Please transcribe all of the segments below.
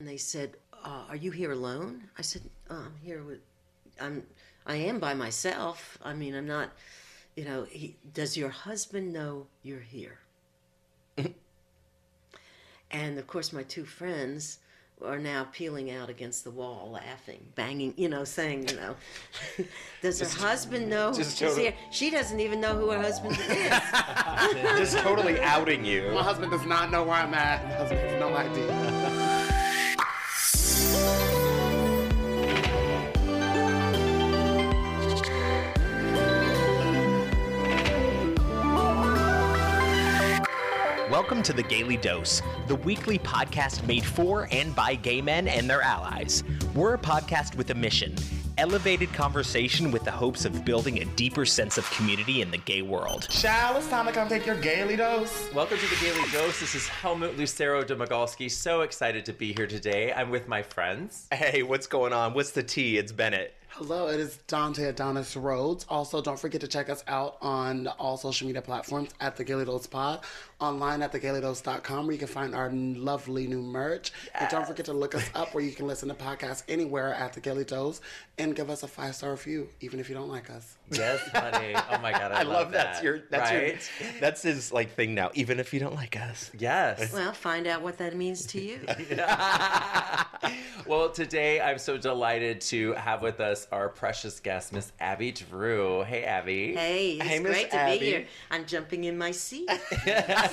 And they said, uh, "Are you here alone?" I said, oh, "I'm here with, I'm, I am by myself. I mean, I'm not, you know. He, does your husband know you're here?" and of course, my two friends are now peeling out against the wall, laughing, banging, you know, saying, you know, does her husband know just she's totally- here? She doesn't even know who her husband is. Just totally outing you. My husband does not know where I'm at. My husband has no idea. Welcome to the Gayly Dose, the weekly podcast made for and by gay men and their allies. We're a podcast with a mission elevated conversation with the hopes of building a deeper sense of community in the gay world. Child, it's time to come take your gaily dose. Welcome to the Daily Dose. This is Helmut Lucero Domagalski. So excited to be here today. I'm with my friends. Hey, what's going on? What's the tea? It's Bennett. Hello, it is Dante Adonis Rhodes. Also, don't forget to check us out on all social media platforms at the Gayly Dose Pod, online at thegaylydose.com where you can find our lovely new merch. And don't forget to look us up where you can listen to podcasts anywhere at the Gayly Dose and give us a five star review, even if you don't like us. Yes, honey. Oh my god, I, I love that's that. your that's right? your that's his like thing now. Even if you don't like us. Yes. well, find out what that means to you. well, today I'm so delighted to have with us our precious guest, Miss Abby Drue. Hey, Abby. Hey, it's Hey, Miss great to Abby. be here. I'm jumping in my seat.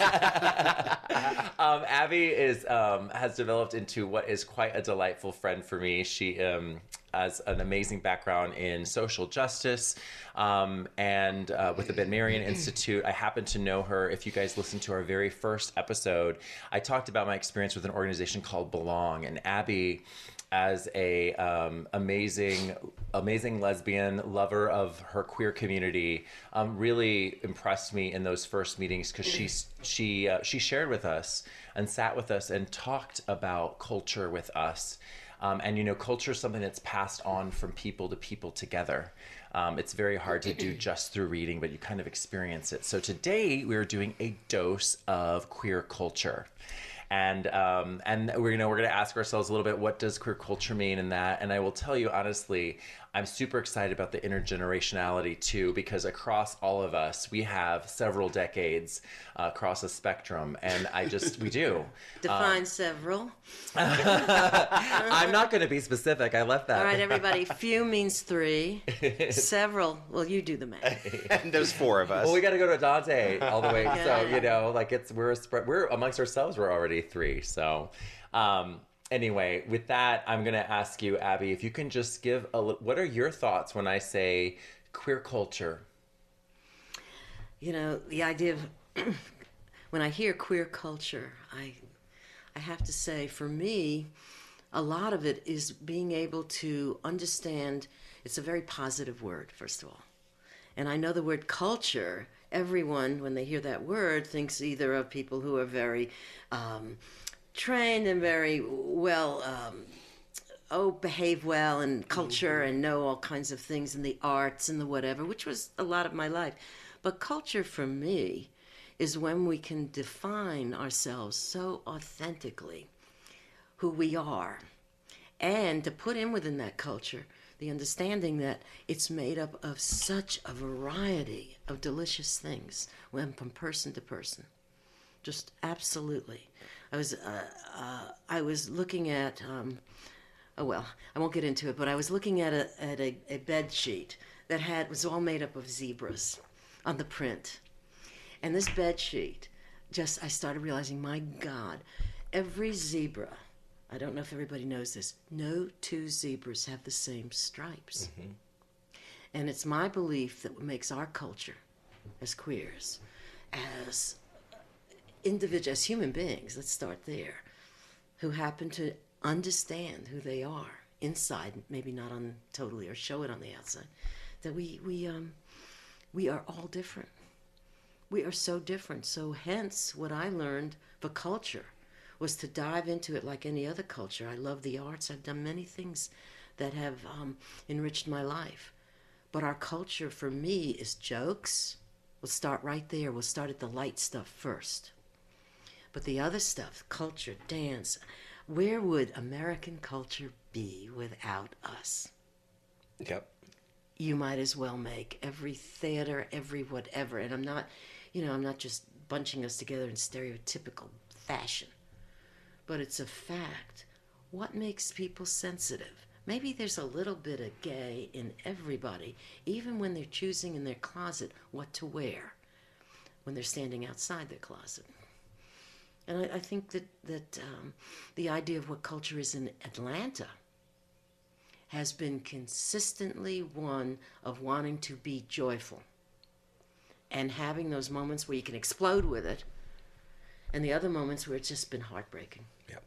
um, Abby is um, has developed into what is quite a delightful friend for me. She um, has an amazing background in social justice um, and uh, with the Ben Marion Institute. I happen to know her. If you guys listened to our very first episode, I talked about my experience with an organization called Belong, and Abby as a um, amazing amazing lesbian lover of her queer community um, really impressed me in those first meetings because she she uh, she shared with us and sat with us and talked about culture with us. Um, and you know culture is something that's passed on from people to people together. Um, it's very hard to do just through reading but you kind of experience it. So today we're doing a dose of queer culture and um, and we're you know we're gonna ask ourselves a little bit what does queer culture mean in that? And I will tell you honestly I'm super excited about the intergenerationality too because across all of us we have several decades uh, across a spectrum and I just we do Define several. I'm not going to be specific I left that All right, everybody. Few means three. Several. Well, you do the math. And there's four of us. well we got to go to Dante all the way so you know like it's we're a spread we're amongst ourselves we're already three so um anyway with that i'm gonna ask you abby if you can just give a what are your thoughts when i say queer culture You know, the idea of when I hear queer culture, I I have to say for me, a lot of it is being able to understand it's a very positive word, first of all. And I know the word culture, everyone, when they hear that word, thinks either of people who are very um, trained and very well, um, oh, behave well and culture and know all kinds of things in the arts and the whatever, which was a lot of my life. But culture for me is when we can define ourselves so authentically who we are. And to put in within that culture the understanding that it's made up of such a variety of delicious things when from person to person. Just absolutely i was uh, uh, i was looking at um, oh well i won't get into it but i was looking at a at a, a bed sheet that had was all made up of zebras on the print and this bed sheet, just I started realizing, my God, every zebra, I don't know if everybody knows this, no two zebras have the same stripes. And it's my belief that what makes our culture as queers, as individual, as human beings, let's start there, who happen to understand who they are inside, maybe not on totally or show it on the outside, that we we um we are all different we are so different. So, hence, what I learned for culture was to dive into it like any other culture. I love the arts, I've done many things that have um, enriched my life. But our culture for me is jokes. We'll start right there, we'll start at the light stuff first. But the other stuff, culture, dance, where would American culture be without us? Yep. You might as well make every theater, every whatever. And I'm not, you know, I'm not just bunching us together in stereotypical fashion, but it's a fact. What makes people sensitive? Maybe there's a little bit of gay in everybody, even when they're choosing in their closet what to wear, when they're standing outside their closet. And I, I think that, that um, the idea of what culture is in Atlanta has been consistently one of wanting to be joyful and having those moments where you can explode with it, and the other moments where it's just been heartbreaking. Yep.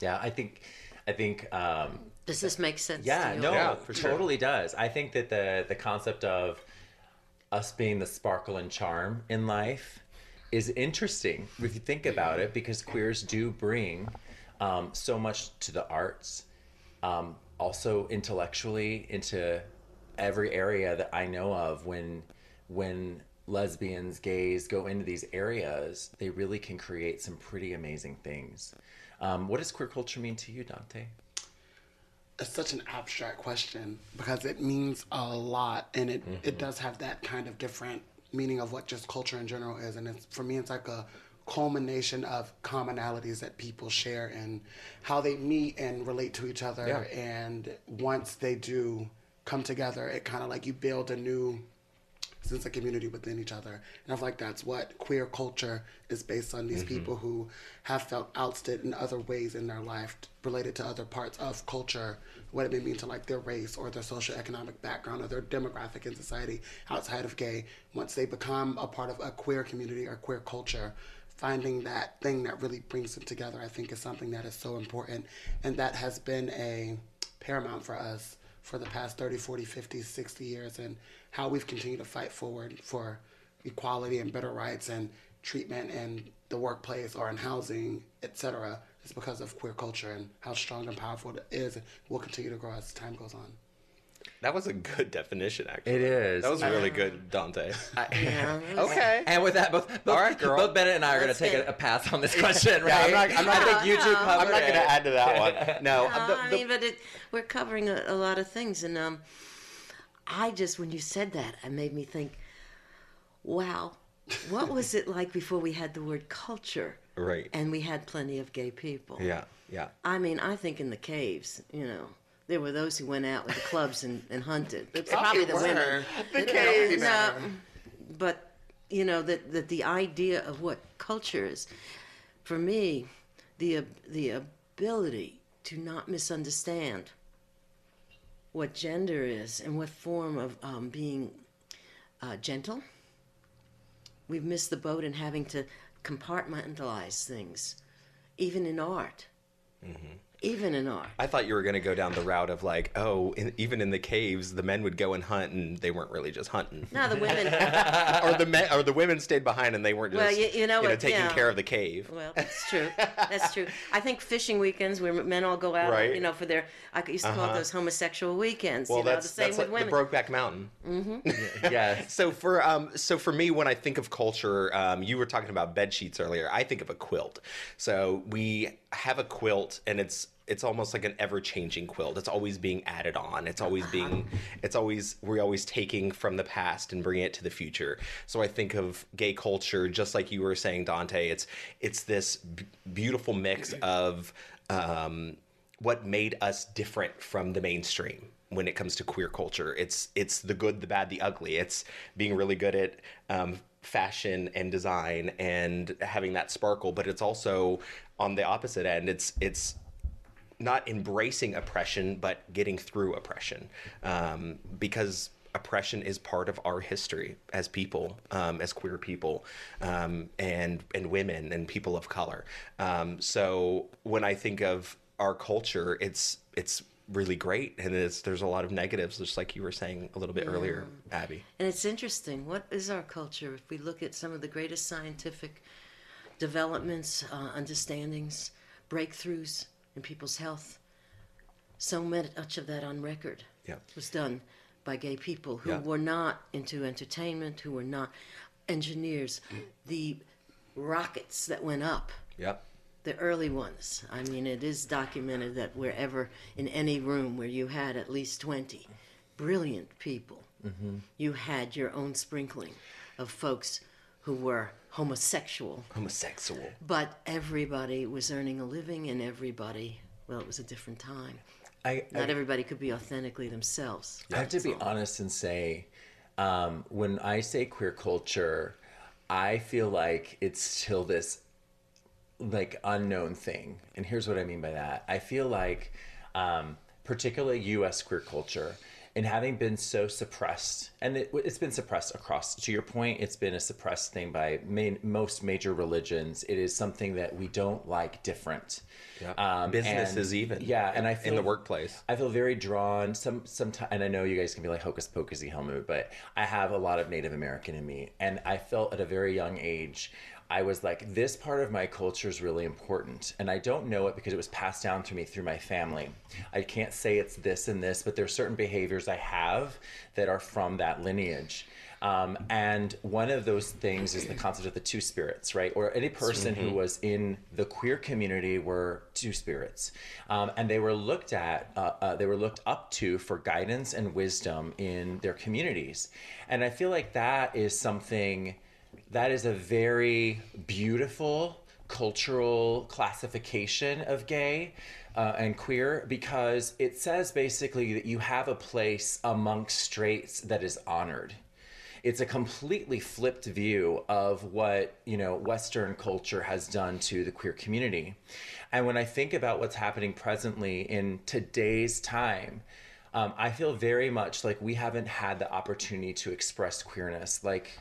Yeah, I think, I think, um, Does this make sense? yeah, to you? no, Yeah, for sure. totally does. I think that the the concept of us being the sparkle and charm in life is interesting if you think about it, because queers do bring um, so much to the arts, um, also intellectually into every area that I know of. When when lesbians, gays go into these areas, they really can create some pretty amazing things. Um, what does queer culture mean to you, Dante? it's such an abstract question because it means a lot and it, it does have that kind of different meaning of what just culture in general is and it's for me it's like a culmination of commonalities that people share and how they meet and relate to each other Yeah. and once they do come together it kind of like you build a new sense of community within each other. And I feel like that's what queer culture is based on these mm-hmm. people who have felt ousted in other ways in their life related to other parts of culture, what it may mean to like their race or their social economic background or their demographic in society outside of gay. Once they become a part of a queer community or queer culture, finding that thing that really brings them together, I think is something that is so important. And that has been a paramount for us for the past 30, 40, 50, 60 years and how we've continued to fight forward for equality and better rights and treatment in the workplace or in housing, etc. is because of queer culture and how strong and powerful it is and will continue to grow as time goes on. That was a good definition, actually. It is. That was really good, Dante. Yeah, okay. And with that, both both, All right, girl. both Bennett and I are going to take a, a pass on this question, right? Yeah, I'm not- I'm not I gonna- think you two No, no. I'm not going to add to that one. No. No, the- I the- mean, but it, we're covering a, a lot of things, and um, I just when you said that, it made me think, wow, what was it like before we had the word culture, right. and we had plenty of gay people? yeah. Yeah. I mean, I think in the caves, you know, there were those who went out with the clubs and, and hunted. It's probably the women. The You uh, caves. no, but you know that that the idea of what culture is, for me, the the ability to not misunderstand what gender is and what form of um, being uh, gentle. We've missed the boat in having to compartmentalize things, even in art. Even in our. I thought you were going to go down the route of like, oh, in, even in the caves, the men would go and hunt, and they weren't really just hunting. No, the women. or the men, or the women stayed behind, and they weren't just, Well, you- you know what, taking yeah. care of the cave. Well, that's true. That's true. I think fishing weekends where men all go out, Right. you know, for their I used to call Uh-huh. it those homosexual weekends. Well, you know, that's the same that's with like women. the Brokeback Mountain. Yes. So for um, so for me, when I think of culture, um, you were talking about bed sheets earlier. I think of a quilt. So we have a quilt, and it's it's almost like an ever changing quilt. It's always being added on. It's always being. It's always we're always taking from the past and bringing it to the future. So I think of gay culture, just like you were saying, Dante. It's it's this b- beautiful mix of. Um, what made us different from the mainstream when it comes to queer culture. It's it's the good, the bad, the ugly. It's being really good at um, fashion and design and having that sparkle, but it's also on the opposite end. It's it's not embracing oppression, but getting through oppression, um, because oppression is part of our history as people, um, as queer people, um, and and women and people of color. Um, so when I think of our culture, it's it's really great, and it's, there's a lot of negatives, just like you were saying a little bit earlier, Abby. And it's interesting. What is our culture? If we look at some of the greatest scientific developments, uh, understandings, breakthroughs in people's health, so much of that on record Yeah. was done by gay people who Yeah. were not into entertainment, who were not engineers. The rockets that went up Yep. The early ones. I mean, it is documented that wherever in any room where you had at least 20 brilliant people, you had your own sprinkling of folks who were homosexual. Homosexual. But everybody was earning a living and everybody, well, it was a different time. I, I, Not everybody could be authentically themselves. I have to be honest and say, um, when I say queer culture, I feel like it's still this like unknown thing. And here's what I mean by that. I feel like, um, particularly U.S. queer culture, and having been so suppressed, and it, it's been suppressed across. To your point, it's been a suppressed thing by main, most major religions. It is something that we don't like different. Um, Businesses and- even. Yeah, and I feel in the workplace. I feel very drawn. Some sometimes, and I know you guys can be like hocus pocusy Helmut, but I have a lot of Native American in me, and I felt at a very young age. I was like, this part of my culture is really important. And I don't know it because it was passed down to me through my family. I can't say it's this and this, but there's certain behaviors I have that are from that lineage. Um, and one of those things is the concept of the two spirits, right? Or any person who was in the queer community were two spirits, um, and they were looked at, uh, uh, they were looked up to for guidance and wisdom in their communities. And I feel like that is something that is a very beautiful cultural classification of gay uh, and queer because it says basically that you have a place amongst straights that is honored. It's a completely flipped view of what you know western culture has done to the queer community. And when i think about what's happening presently in today's time um, i feel very much like we haven't had the opportunity to express queerness. Like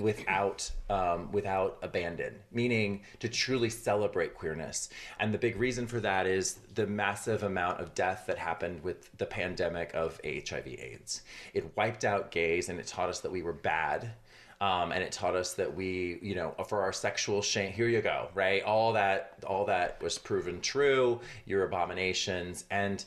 without um, without abandon meaning to truly celebrate queerness. And the big reason for that is the massive amount of death that happened with the pandemic of hiv aids. It wiped out gays and it taught us that we were bad um, and it taught us that we you know for our sexual shame here you go right? All that all that was proven true your abominations. And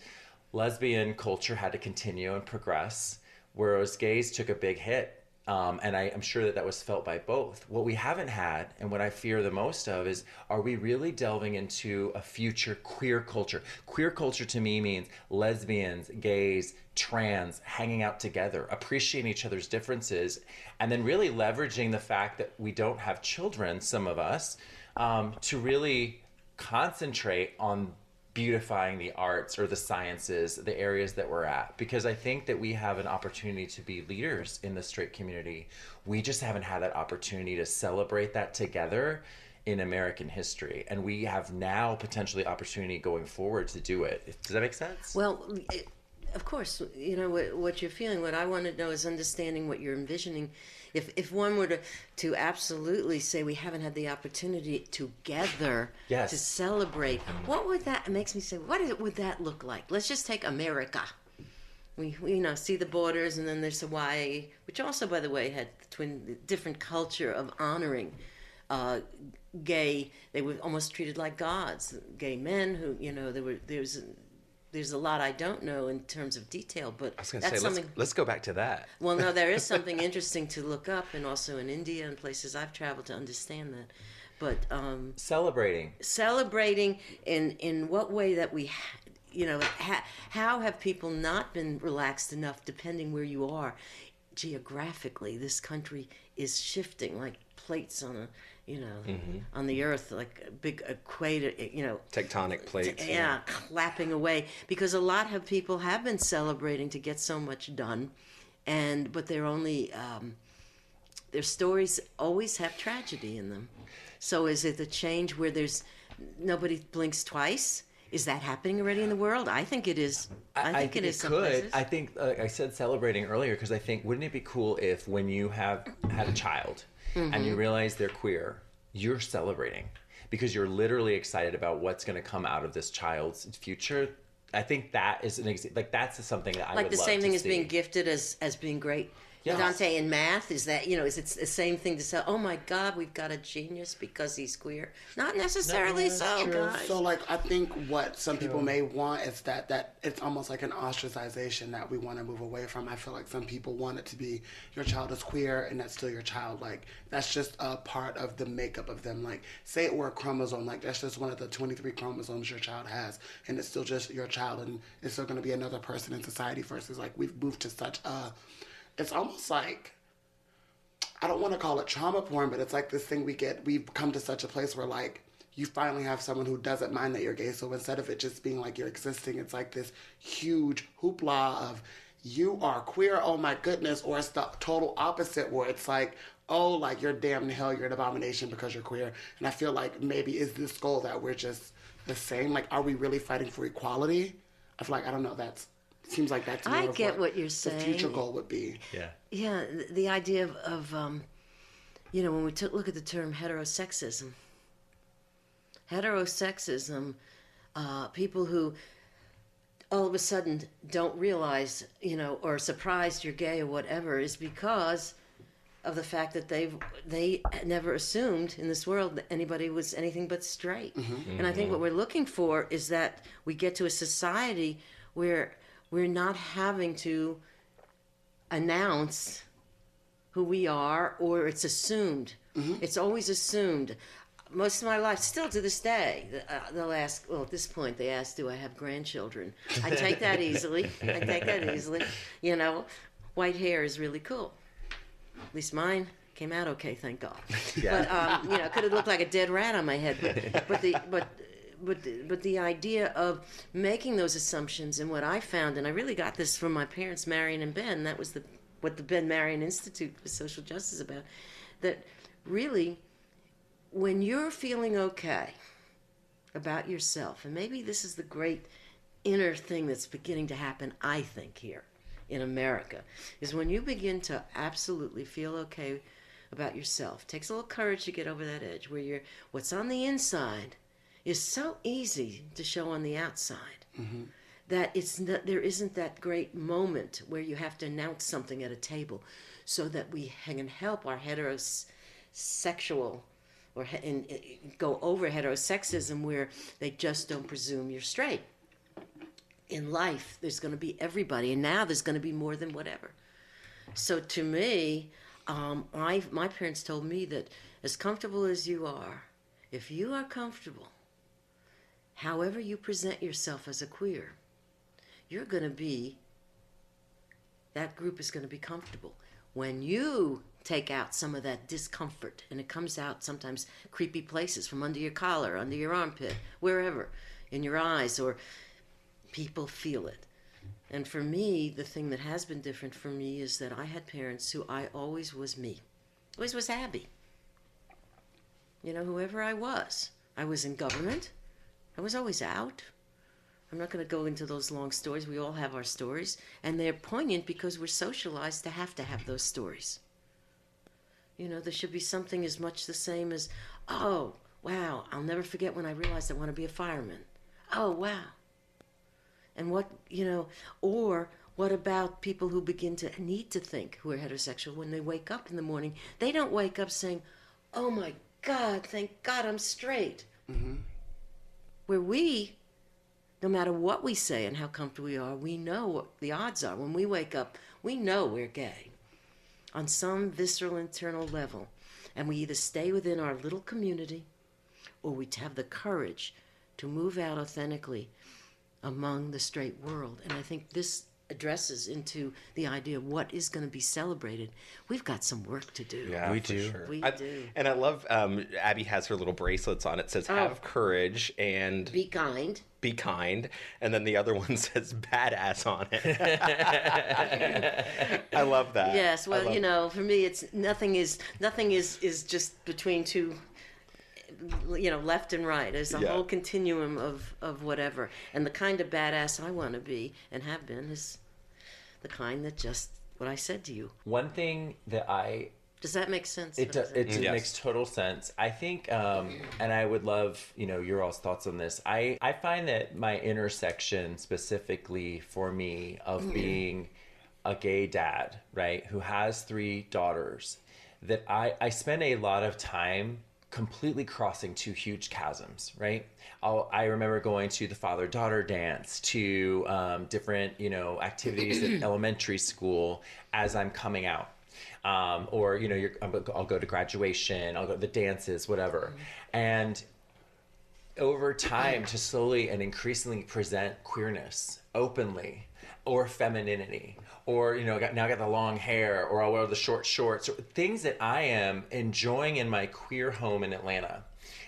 lesbian culture had to continue and progress whereas gays took a big hit um, and I am sure that that was felt by both. What we haven't had, and what I fear the most of, is are we really delving into a future queer culture? Queer culture to me means lesbians, gays, trans hanging out together, appreciating each other's differences, and then really leveraging the fact that we don't have children, some of us, um, to really concentrate on beautifying the arts or the sciences, the areas that we're at. Because I think that we have an opportunity to be leaders in the straight community. We just haven't had that opportunity to celebrate that together in American history. And we have now potentially opportunity going forward to do it. Does that make sense? Well, it, of course, you know what, what you're feeling. What I want to know is understanding what you're envisioning. If if one were to to absolutely say we haven't had the opportunity together Yes. to celebrate, what would that? It makes me say, what is- would that look like? Let's just take America. We, we you know see the borders, and then there's Hawaii, which also, by the way, had the twin different culture of honoring uh, gay. They were almost treated like gods. Gay men who you know there were there there's there's a lot I don't know in terms of detail, but I was going to that's say, let's, something. let's go back to that. Well, no, there is something interesting to look up, and also in India and places I've traveled to understand that. But um, Celebrating. celebrating in in what way that we ha- you know ha- how have people not been relaxed enough depending where you are geographically this country is shifting like plates on a you know on the earth like a big equator you know Tectonic plates. yeah, clapping away because a lot of people have been celebrating to get so much done, and but they're only um, their stories always have tragedy in them. So is it the change where there's nobody blinks twice? Is that happening already in the world? I think it is. I, think, it is. some could. I think, like I said, celebrating earlier because I think wouldn't it be cool if when you have had a child and Mm-hmm. you realize they're queer, you're celebrating because you're literally excited about what's going to come out of this child's future. I think that is an ex- like that's something that I like the same thing as being gifted as as being great. Yes. Dante in math is that you know is it the same thing to say oh my God we've got a genius because he's queer? Not necessarily that's so, true. So like I think what some people may want is that that it's almost like an ostracization that we want to move away from. I feel like some people want it to be your child is queer and that's still your child. Like that's just a part of the makeup of them. Like say it were a chromosome, like that's just one of the twenty three chromosomes your child has and it's still just your child and it's still gonna be another person in society versus like we've moved to such a it's almost like I don't want to call it trauma porn, but it's like this thing we get. We've come to such a place where like you finally have someone who doesn't mind that you're gay. So instead of it just being like you're existing, it's like this huge hoopla of you are queer. Oh my goodness! Or it's the total opposite where it's like oh like you're damned hell, you're an abomination because you're queer. And I feel like maybe is this goal that we're just the same? Like are we really fighting for equality? I feel like I don't know. That's seems like that's I more of get what you're saying. The future goal would be. Yeah. Yeah, th- the idea of, of um, you know, when we took look at the term heterosexism, heterosexism, uh, people who all of a sudden don't realize, you know, or surprised you're gay or whatever, is because of the fact that they've they never assumed in this world that anybody was anything but straight. And I think what we're looking for is that we get to a society where we're not having to announce who we are or it's assumed. It's always assumed. Most of my life, still to this day, uh, they'll ask, well, at this point, they ask, do I have grandchildren? I take that easily. I take that easily. You know, white hair is really cool. At least mine came out okay, thank God. But, um, you know, could have looked like a dead rat on my head. But, but the, but, but, the- but the idea of making those assumptions and what I found, and I really got this from my parents, Marion and Ben, that was the, what the Ben Marion Institute for Social Justice about, that really, when you're feeling okay about yourself, and maybe this is the great inner thing that's beginning to happen, I think, here in America, is when you begin to absolutely feel okay about yourself. takes a little courage to get over that edge where you're what's on the inside is so easy to show on the outside that it's not, there isn't that great moment where you have to announce something at a table so that we can help our heterosexual or he- and, uh, go over heterosexism where they just don't presume you're straight. In life there's going to be everybody and now there's going to be more than whatever. So to me um, I, my parents told me that as comfortable as you are if you are comfortable however you present yourself as a queer you're going to be that group is going to be comfortable. When you take out some of that discomfort and it comes out sometimes creepy places from under your collar under your armpit wherever in your eyes or people feel it. And for me the thing that has been different for me is that i had parents who i always was me always was abby you know whoever i was i was in government i was always out I'm not going to go into those long stories. We all have our stories, and they're poignant because we're socialized to have to have those stories. You know, there should be something as much the same as, oh, wow, I'll never forget when I realized I want to be a fireman. Oh, wow. And what, you know, or what about people who begin to need to think who are heterosexual when they wake up in the morning? They don't wake up saying, oh my God, thank God I'm straight. Mm-hmm. Where we no matter what we say and how comfortable we are, we know what the odds are. When we wake up, we know we're gay on some visceral internal level. And we either stay within our little community or we have the courage to move out authentically among the straight world. And I think this addresses into the idea of what is going to be celebrated. We've got some work to do. Yeah, we do. sure. We I- do. And I love um, Abby has her little bracelets on. It says "Have courage" and Be kind. "Be kind," and then the other one says "Badass" on it. I love that. Yes, well, you know, for me, it's nothing is nothing is is just between two, you know, left and right. There's a Yeah. whole continuum of of whatever, and the kind of badass I want to be and have been is the kind that just what I said to you. One thing that I Does that make sense? It does. I said? It, Yes. makes total sense. I think, um, and I would love, you know, your all's thoughts on this. I I find that my intersection, specifically for me, of being a gay dad, right, who has three daughters, that I, I spend a lot of time completely crossing two huge chasms, right? I'll, I remember going to the father daughter dance, to um, different, you know, activities at elementary school as I'm coming out. Um, or, you know, you're, I'll go to graduation, I'll go to the dances, whatever. And over time to slowly and increasingly present queerness openly or femininity or you know got, now I got the long hair or i'll wear the short shorts or things that i am enjoying in my queer home in atlanta.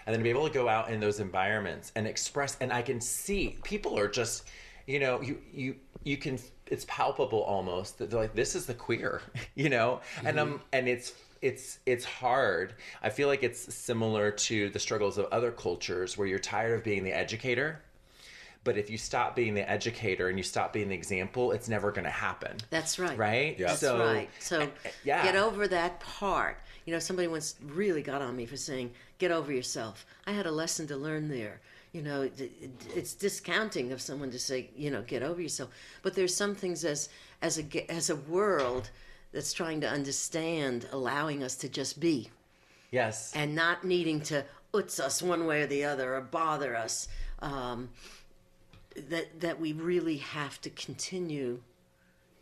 And then to be able to go out in those environments and express and i can see people are just you know you you you can it's palpable almost that they're like this is the queer you know? And um and it's it's it's hard i feel like it's similar to the struggles of other cultures where you're tired of being the educator but if you stop being the educator and you stop being the example it's never going to happen That's right. right Yeah. That's so right. So yeah. get over that part. You know, somebody once really got on me for saying, "Get over yourself." I had a lesson to learn there. You know, it, it, it's discounting of someone to say, you know, get over yourself. But there's some things as as a ge- as a world that's trying to understand, allowing us to just be yes and not needing to utz us one way or the other or bother us. Um, that that we really have to continue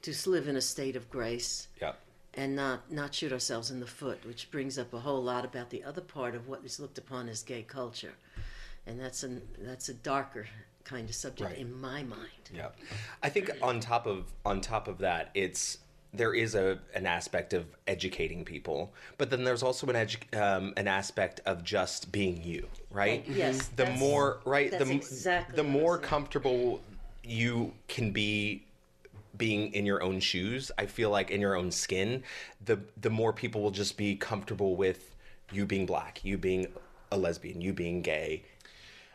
to live in a state of grace Yeah. and not not shoot ourselves in the foot, which brings up a whole lot about the other part of what is looked upon as gay culture, and that's an that's a darker kind of subject Right. in my mind. Yeah, I think on top of on top of that, it's there is a an aspect of educating people, but then there's also an edu- um, an aspect of just being you, right? Yes, The more right, the exactly the more comfortable you can be being in your own shoes i feel like in your own skin the the more people will just be comfortable with you being black you being a lesbian you being gay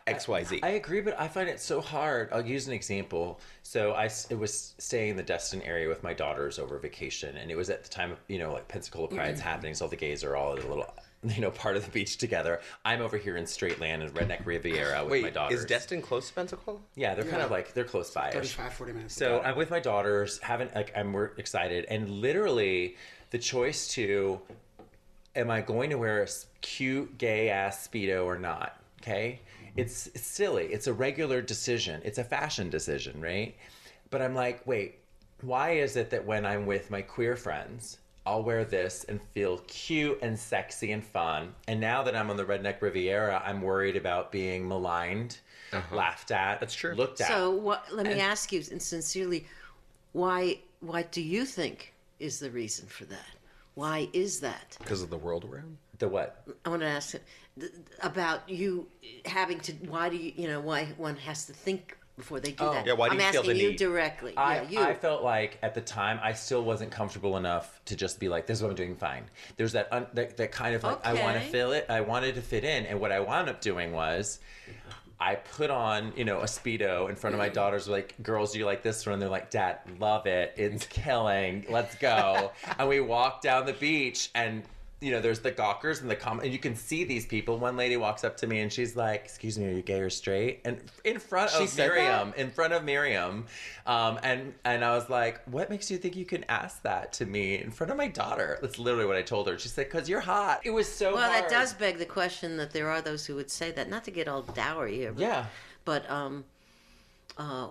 xyz I agree, but I find it so hard. I'll use an example. So I it was staying in the Destin area with my daughters over vacation, and it was at the time of you know like Pensacola Pride's mm-hmm. happening, so all the gays are all at a little you know part of the beach together. I'm over here in Straight Land and Redneck Riviera with wait my daughters. is destin close to pensacola Yeah, they're kind of like they're close by. 35, 40 minutes. So I'm with my daughters, having like I'm we're excited, and literally the choice to, am I going to wear a cute gay ass speedo or not? Okay, it's, it's silly. It's a regular decision. It's a fashion decision, right? But I'm like, wait, why is it that when I'm with my queer friends, I'll wear this and feel cute and sexy and fun. And now that I'm on the Redneck Riviera, I'm worried about being maligned, uh-huh. laughed at, That's true. looked at. So what? Let me ask you and sincerely, why? What do you think is the reason for that? Why is that? because of the world we're in the what? I want to ask th- about you having to. Why do you? You know why one has to think before they do oh. that? Yeah, why do I'm you feel asking the you need? directly. I, yeah, you. I felt like at the time I still wasn't comfortable enough to just be like, "This is what I'm doing fine." There's that un, that, that kind of like I want to Okay. fill it. I wanted to fit in, and what I wound up doing was. I put on, you know, a speedo in front of my mm. daughters. Like, girls, do you like this one? And they're like, Dad, love it. It's killing. Let's go. and we walk down the beach, and you know, there's the gawkers and the com, and you can see these people. One lady walks up to me and she's like, "Excuse me, are you gay or straight?" And in front She of said that? Miriam, in front of Miriam, um, and and I was like, "What makes you think you can ask that to me in front of my daughter?" That's literally what I told her. She said, "Cause you're hot." It was so well, hard. that does beg the question that there are those who would say that. Not to get all dour here. But, Yeah. But um, uh,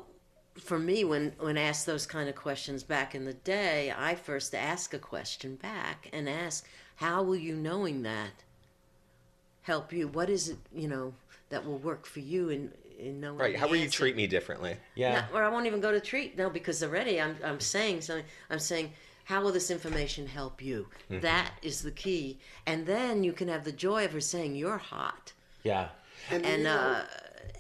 for me, when when asked those kind of questions back in the day, I first ask a question back and ask, "How will you knowing that help you? What is it you know that will work for you in in knowing?" right how will you treat me differently Yeah. Not- or I won't even go to treat no because already I'm I'm saying something. I'm saying how will this information help you? Mm-hmm. That is the key, and then you can have the joy of her saying you're hot, yeah. And, and you know, uh,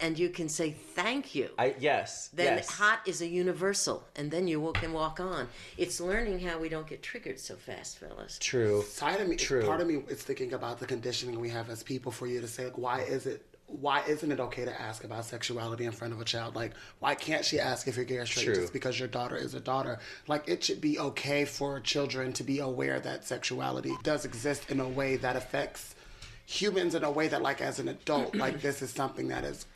and you can say thank you. I yes. then yes. hot is a universal, and then you can walk on. It's learning how we don't get triggered so fast, fellas. True. side of me, True. part of me is thinking about the conditioning we have as people for you to say, like, why is it, why isn't it okay to ask about sexuality in front of a child? Like, why can't she ask if you're gay or straight True. just because your daughter is a daughter? Like, it should be okay for children to be aware that sexuality does exist in a way that affects humans in a way that, like, as an adult, like, this is something that is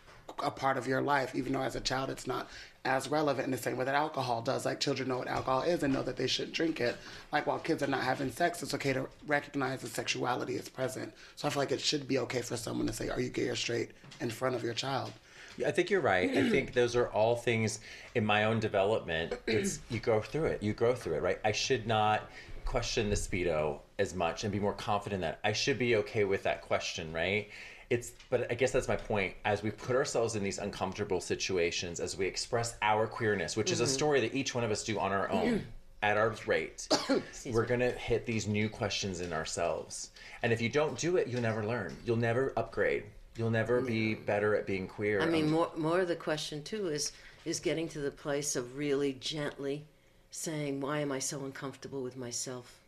a part of your life, even though as a child it's not as relevant in the same way that alcohol does. Like children know what alcohol is and know that they shouldn't drink it. Like while kids are not having sex, it's okay to recognize that sexuality is present. So I feel like it should be okay for someone to say, "Are you gay or straight?" in front of your child. I think you're right. I think those are all things in my own development. It's you go through it. You grow through it, right? I should not question the speedo as much and be more confident that I should be okay with that question, right? It's but I guess that's my point. As we put ourselves in these uncomfortable situations, as we express our queerness, which is a story that each one of us do on our own. At our rate, we're gonna hit these new questions in ourselves. And if you don't do it, you'll never learn. You'll never upgrade. You'll never be better at being queer. I mean, Um, more more of the question too is is getting to the place of really gently saying, "Why am I so uncomfortable with myself?"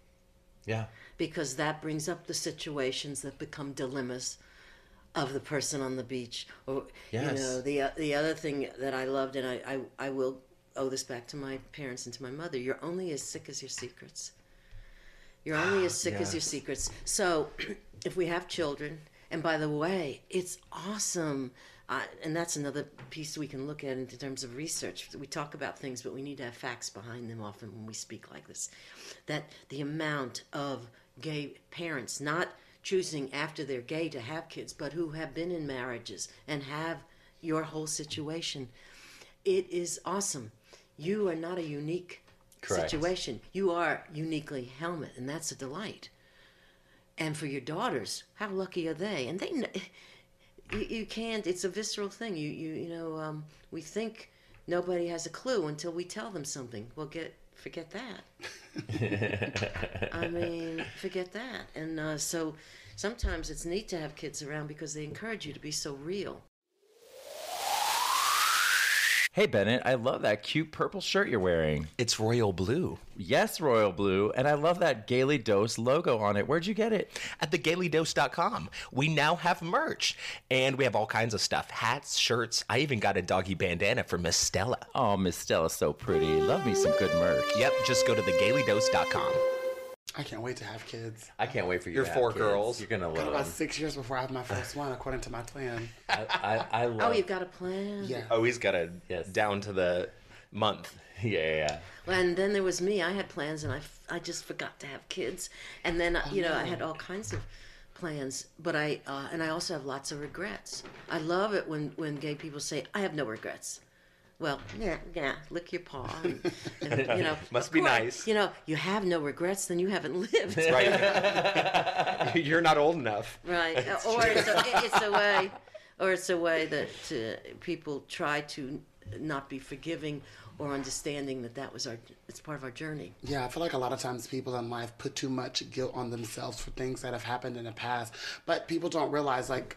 Yeah. Because that brings up the situations that become dilemmas of the person on the beach. Or you know, the uh, the other thing that I loved, and I, I I will owe this back to my parents and to my mother. You're only as sick as your secrets. You're only as sick as your secrets. So, if we have children, and by the way, it's awesome. Uh, and that's another piece we can look at in terms of research. We talk about things, but we need to have facts behind them often when we speak like this. That the amount of gay parents not choosing after they're gay to have kids, but who have been in marriages and have your whole situation, it is awesome. You are not a unique Correct. situation. You are uniquely Helmut, and that's a delight. And for your daughters, how lucky are they? And they, you, you can't. It's a visceral thing. You you you know. Um, we think nobody has a clue until we tell them something. Well, get forget that. I mean, forget that. And uh, so sometimes it's neat to have kids around because they encourage you to be so real. Hey Bennett, I love that cute purple shirt you're wearing. It's royal blue. Yes, royal blue, and I love that Gayly Dose logo on it. Where'd you get it? At thegaylydose.com, we now have merch, and we have all kinds of stuff: hats, shirts. I even got a doggy bandana for Miss Stella. Oh, Miss Stella's so pretty. Love me some good merch. Yep, just go to thegaylydose.com. I can't wait to have kids. I can't wait for you. Your to have four kids. girls. You're gonna Got love about six years before I have my first one, according to my plan. I, I, I love. Oh, you've got a plan. Yeah. Oh, he's got a Yes. down to the month. yeah, yeah, yeah. And then there was me. I had plans, and I, f- I just forgot to have kids. And then you know I had all kinds of plans, but I uh, and I also have lots of regrets. I love it when when gay people say I have no regrets. Well, yeah, yeah. Lick your paw. And, and, you know, Must be course, nice. You know, you have no regrets, then you haven't lived. Right? You're not old enough. Right. or it's a, it's a way, or it's a way that uh, people try to not be forgiving or understanding that that was our it's part of our journey. Yeah, I feel like a lot of times people in life put too much guilt on themselves for things that have happened in the past. But people don't realize, like,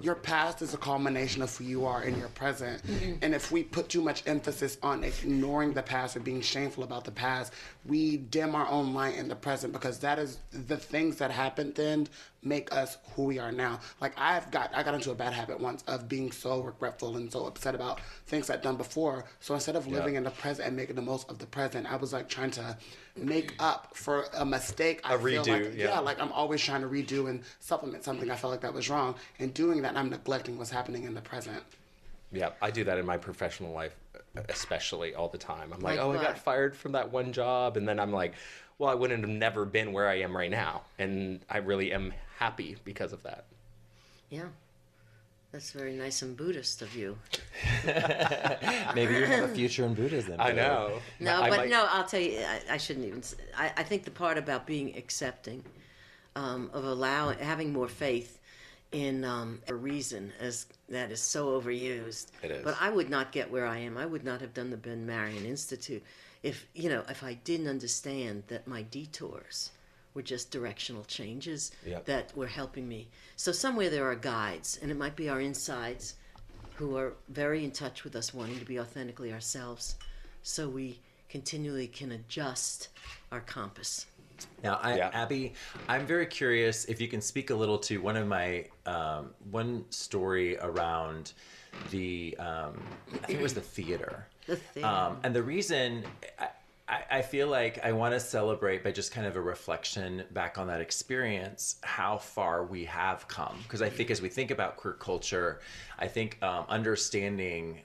your past is a culmination of who you are in your present. Mm-hmm. And if we put too much emphasis on ignoring the past or being shameful about the past, we dim our own light in the present because that is the things that happened then make us who we are now. Like I've got I got into a bad habit once of being so regretful and so upset about things I'd done before. So instead of living in the present and making the most of the present, I was like trying to make up for a mistake. I A feel redo, like, yeah. like I'm always trying to redo and supplement something I felt like that was wrong. And doing that, I'm neglecting what's happening in the present. Yeah, I do that in my professional life, especially all the time. I'm like, Like oh, I got fired from that one job, and then I'm like, well, I wouldn't have never been where I am right now, and I really am happy because of that. Yeah. That's very nice and Buddhist of you. Maybe you have a future in Buddhism. I know. No, I but might- no, I'll tell you, I, I shouldn't even. I think the part about being accepting, um, of allowing, having more faith in um, a reason, as that is so overused. It is. But I would not get where I am. I would not have done the Ben Marion Institute if you know if I didn't understand that my detours were just directional changes Yep. that were helping me. So somewhere there are guides, and it might be our insides who are very in touch with us wanting to be authentically ourselves so we continually can adjust our compass. Now, I, Yeah. Abby, I'm very curious if you can speak a little to one of my um, one story around the um, I think it was the theater. The theater. Um, and the reason I, I, feel like I want to celebrate by just kind of a reflection back on that experience, how far we have come. Because I think as we think about queer culture, I think um, understanding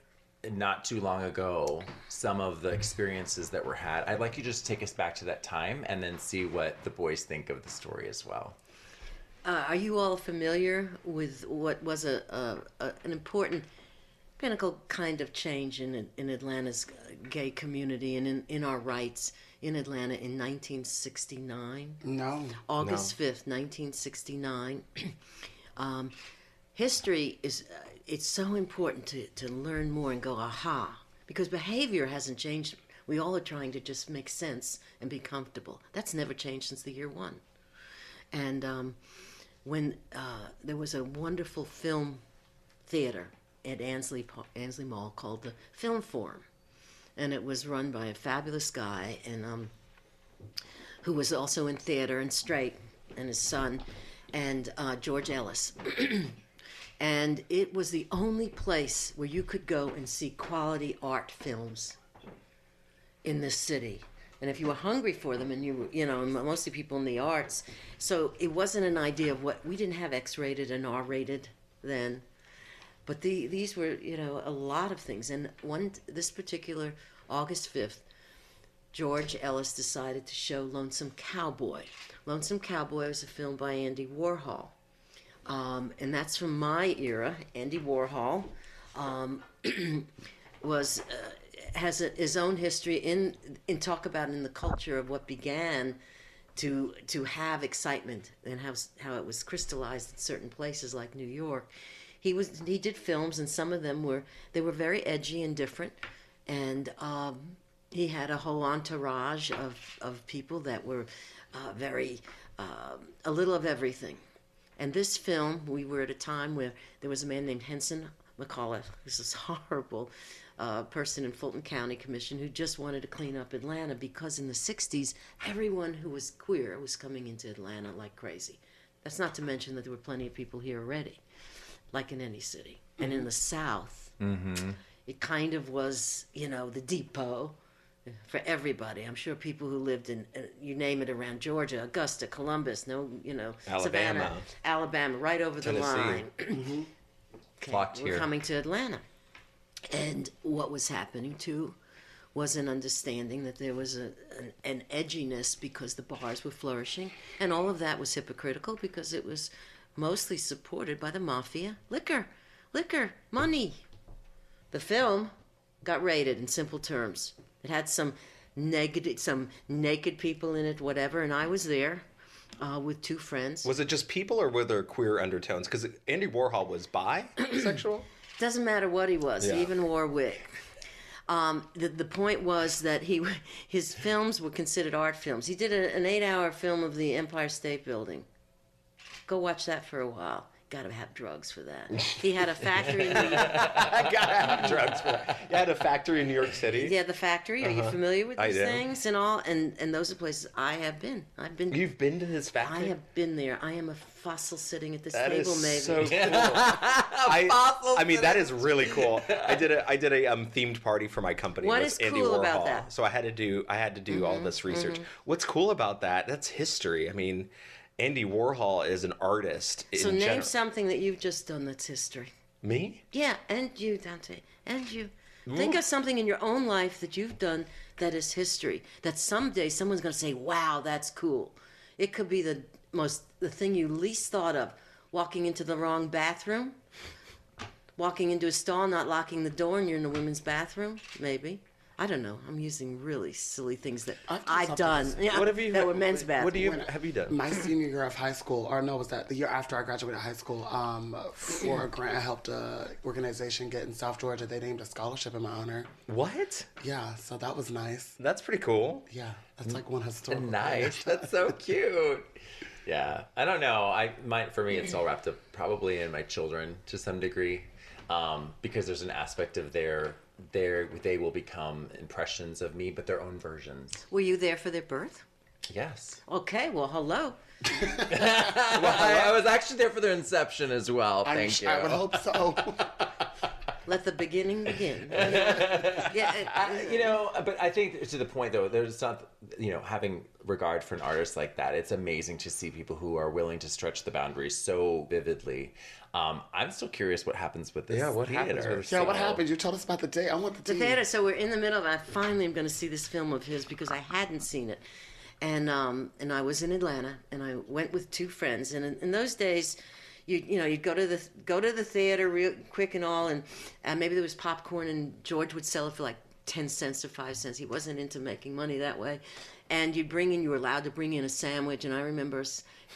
not too long ago some of the experiences that were had. I'd like you to just take us back to that time and then see what the boys think of the story as well. Uh, are you all familiar with what was a, a, a an important pinnacle kind of change in in Atlanta's gay community and in, in our rights in Atlanta in 1969? No. August 5th, 1969. um, history is, uh, it's so important to, to learn more and go, aha, because behavior hasn't changed. We all are trying to just make sense and be comfortable. That's never changed since the year one. And um, when uh, there was a wonderful film theater at Ansley, Ansley Mall called the Film Forum. And it was run by a fabulous guy and um, who was also in theater and straight, and his son, and uh, George Ellis. and it was the only place where you could go and see quality art films in this city. And if you were hungry for them, and you were, you know, mostly people in the arts, so it wasn't an idea of what we didn't have X-rated and R-rated then, but the, these were, you know, a lot of things. And one, this particular August fifth, George Ellis decided to show Lonesome Cowboy. Lonesome Cowboy was a film by Andy Warhol. Um, and that's from my era. Andy Warhol um, was uh, has a, his own history in in talk about in the culture of what began to to have excitement and how how it was crystallized in certain places like New York. He was he did films and some of them were they were very edgy and different, and um, he had a whole entourage of of people that were uh, very uh, a little of everything. And this film, we were at a time where there was a man named Henson McCullough, this horrible uh, person in Fulton County Commission who just wanted to clean up Atlanta because in the 60s, everyone who was queer was coming into Atlanta like crazy. That's not to mention that there were plenty of people here already, like in any city. And in mm-hmm. the South, mm-hmm. it kind of was, you know, the depot for everybody. I'm sure people who lived in, uh, you name it, around Georgia, Augusta, Columbus, no, you know, Alabama. Savannah, Alabama, right over the Tennessee. line. Okay, mm-hmm. Flocked we're here. coming to Atlanta. And what was happening too was an understanding that there was a, an, an edginess because the bars were flourishing, and all of that was hypocritical because it was mostly supported by the mafia. Liquor, liquor, money. The film got rated in simple terms. It had some negative, some naked people in it, whatever, and I was there uh, with two friends. Was it just people or were there queer undertones? Because Andy Warhol was bisexual. Doesn't matter what he was. Yeah. He even wore a wig. Um, the, the point was that he his films were considered art films. He did a, an eight-hour film of the Empire State Building. Go watch that for a while. Got to have drugs for that. He had a factory in New York. I gotta have drugs for it. You had a factory in New York City. Yeah, the factory. Are you familiar with Uh-huh. These things and all? And and those are places I have been. I've been. You've been to his factory. I have been there. I am a fossil sitting at this That is table, maybe. so cool. I, I mean, that is really cool. I did a I did a um, themed party for my company. What with is Andy cool Warhol. about that? Mm-hmm, So I had to do I had to do all this research. What's cool about that? That's history. I mean, Andy Warhol is an artist. so name general. something that you've just done that's history. Me? Yeah, and you, Dante, and you. Think of something in your own life that you've done that is history. That someday someone's going to say, "Wow, that's cool." It could be the most the thing you least thought of: walking into the wrong bathroom, walking into a stall, not locking the door, and you're in the women's bathroom. Maybe I don't know. I'm using really silly things that I've I've, done. Yeah, What have you? that were men's bathrooms. What do you have you done? My senior year of high school, or no, was that the year after I graduated high school? Um, for a grant, I helped a organization get in South Georgia. They named a scholarship in my honor. What? Yeah, so that was nice. That's pretty cool. Yeah, that's like one historical. Nice. That's so cute. Yeah, I don't know. I might for me, it's all wrapped up probably in my children to some degree, um, because there's an aspect of their their they will become impressions of me, but their own versions. Were you there for their birth? Yes. Okay, well, hello. Well, I, I was actually there for their inception as well. I'm Thank sh- you. I would hope so. let the beginning begin. You? Yeah, it- I- you know, but I think to the point though, there's not, you know, having regard for an artist like that. It's amazing to see people who are willing to stretch the boundaries so vividly. Um, I'm still curious what happens with this. Yeah, what happens theater. with Yeah, what So- happened? You told us about the day. I want the, the theater. So we're in the middle of. I finally am going to see this film of his because I hadn't seen it, and um, and I was in Atlanta, and I went with two friends, and in, in those days. You, you know you'd go to the go to the theater real quick and all and uh, maybe there was popcorn and George would sell it for like 10 cents or 5 cents. He wasn't into making money that way. And you'd bring in you were allowed to bring in a sandwich and I remember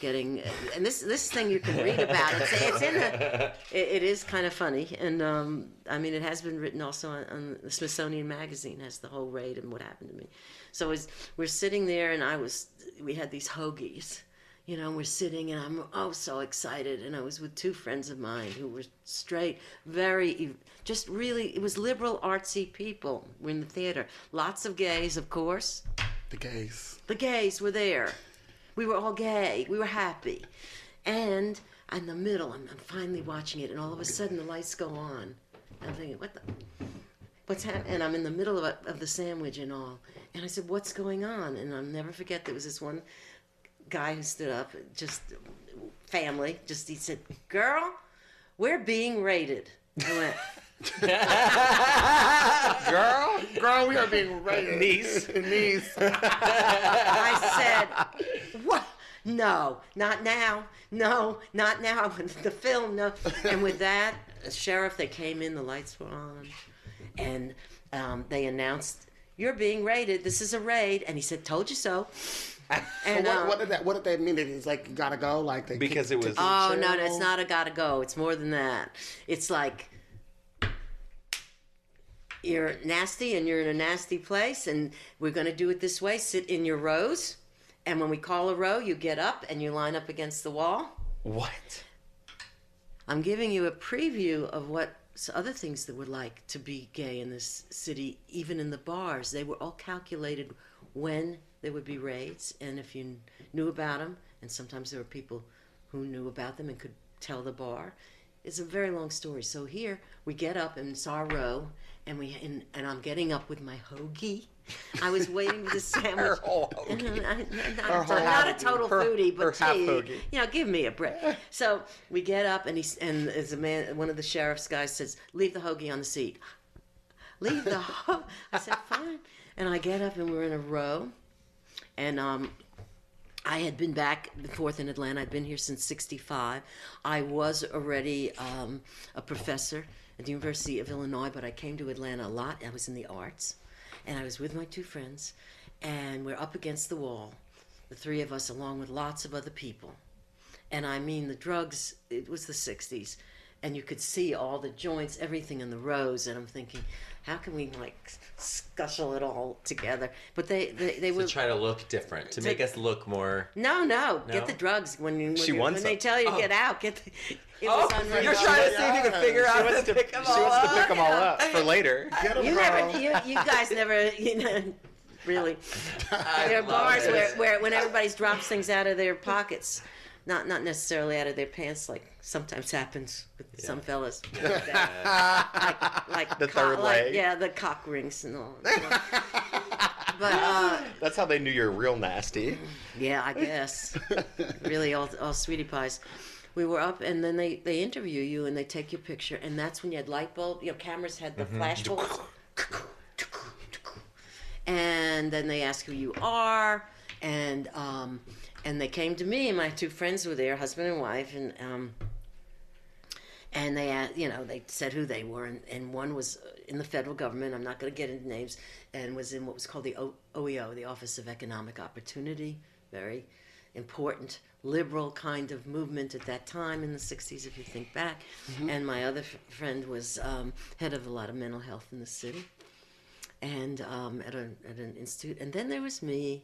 getting and this this thing you can read about it's, it's in the it, it is kind of funny. And um, I mean it has been written also on, on the Smithsonian magazine has the whole raid and what happened to me so as we're sitting there and I was we had these hoagies you know, we're sitting and I'm oh so excited. And I was with two friends of mine who were straight, very, just really, it was liberal, artsy people. We're in the theater. Lots of gays, of course. The gays. The gays were there. We were all gay. We were happy. And in the middle, I'm, I'm finally watching it, and all of a sudden the lights go on. I'm thinking, what the? What's happening? And I'm in the middle of, a, of the sandwich and all. And I said, what's going on? And I'll never forget there was this one guy who stood up, just family, just he said, "Girl, we're being raided." I went, Girl, girl, we are being raided. Niece. niece. I said, "What? No, not now. No, not now. the film, no." And with that, the sheriff, they came in. The lights were on, and um, they announced, "You're being raided. This is a raid." And he said, "Told you so." And what, um, what did that? What did they mean? It's like you gotta go. Like they Because it was- Oh jail? no, no, it's not a gotta go. It's more than that. It's like you're nasty and you're in a nasty place, and we're gonna do it this way. Sit in your rows, and when we call a row, you get up and you line up against the wall. What? I'm giving you a preview of what s- other things that were like to be gay in this city, even in the bars. They were all calculated when there would be raids, and if you knew about them, and sometimes there were people who knew about them and could tell the bar. It's a very long story. So here we get up and it's our row, and we and, and I'm getting up with my hoagie. I was waiting for the sandwich. whole hoagie. Not, Her whole not a total Her- foodie, but gee, you know, give me a break. So we get up, and he's and as a man, one of the sheriff's guys says, "Leave the hoagie on the seat." Leave the ho I said, "Fine." And I get up, and we're in a row, and um, I had been back and forth in Atlanta. I'd been here since '65. I was already um, a professor at the University of Illinois, but I came to Atlanta a lot. I was in the arts, and I was with my two friends, and we're up against the wall, the three of us, along with lots of other people. And I mean, the drugs, it was the 60s, and you could see all the joints, everything in the rows. And I'm thinking, how can we like scuffle it all together? But they, they, they were. To try to look different, to make us look more. no, no, No? get the drugs when when, She you- wants when they tell you to Oh. get out. Get the, it Oh, was you're trying to see if you can figure out She how wants to to, pick them she all wants to up. pick them all up for later. Get 'em, You girl. never, you, you guys never, you know, really. There are bars it. where, where when everybody drops things out of their pockets, not not necessarily out of their pants, like sometimes happens with some fellas. like, like The cock- third like, leg. yeah, the cock rings and all. but uh, That's how they knew you're real nasty. yeah, I guess. really, all, all sweetie pies. We were up, and then they, they interview you and they take your picture, and that's when you had light bulb. Your cameras had the flash bulbs. And then they ask who you are, and um, and they came to me, and my two friends were there, husband and wife, and um, and they uh, you know they said who they were and, and one was in the federal government i'm not going to get into names and was in what was called the o- oeo the office of economic opportunity very important liberal kind of movement at that time in the 60s if you think back. And my other f- friend was um, head of a lot of mental health in the city and um, at, a, at an institute and then there was me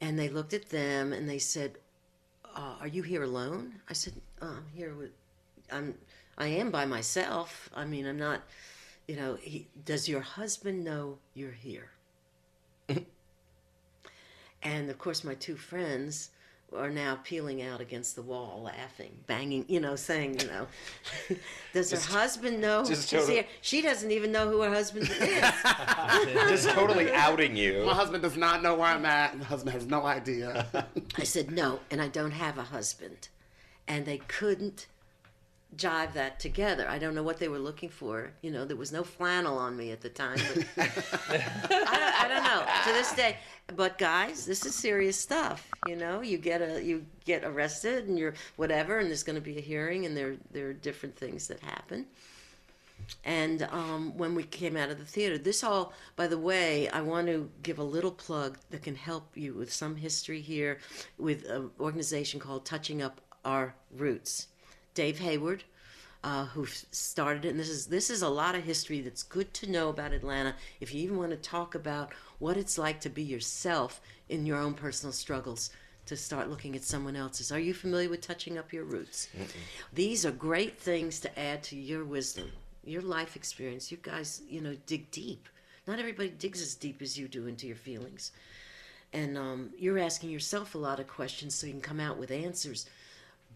and they looked at them and they said uh, are you here alone? I said oh, i'm here with i'm i am by myself. I mean i'm not you know he, does your husband know you're here? And of course my two friends are now peeling out against the wall, laughing, banging, you know, saying, you know, does her husband know? just she's total- here? She doesn't even know who her husband is. Just totally outing you. My husband does not know where I'm at. My husband has no idea. I said, no, and I don't have a husband. And they couldn't jive that together. I don't know what they were looking for. You know, there was no flannel on me at the time. I, don't, I don't know to this day. But guys, this is serious stuff. You know, you get a you get arrested and you're whatever, and there's going to be a hearing, and there there are different things that happen. And um, when we came out of the theater, this all, by the way, I want to give a little plug that can help you with some history here with an organization called Touching Up Our Roots. Dave Hayward, uh, who started it, and this is this is a lot of history that's good to know about Atlanta. If you even want to talk about what it's like to be yourself in your own personal struggles, to start looking at someone else's. Are you familiar with touching up your roots? These are great things to add to your wisdom, your life experience. You guys, you know, dig deep. Not everybody digs as deep as you do into your feelings. And um, you're asking yourself a lot of questions so you can come out with answers.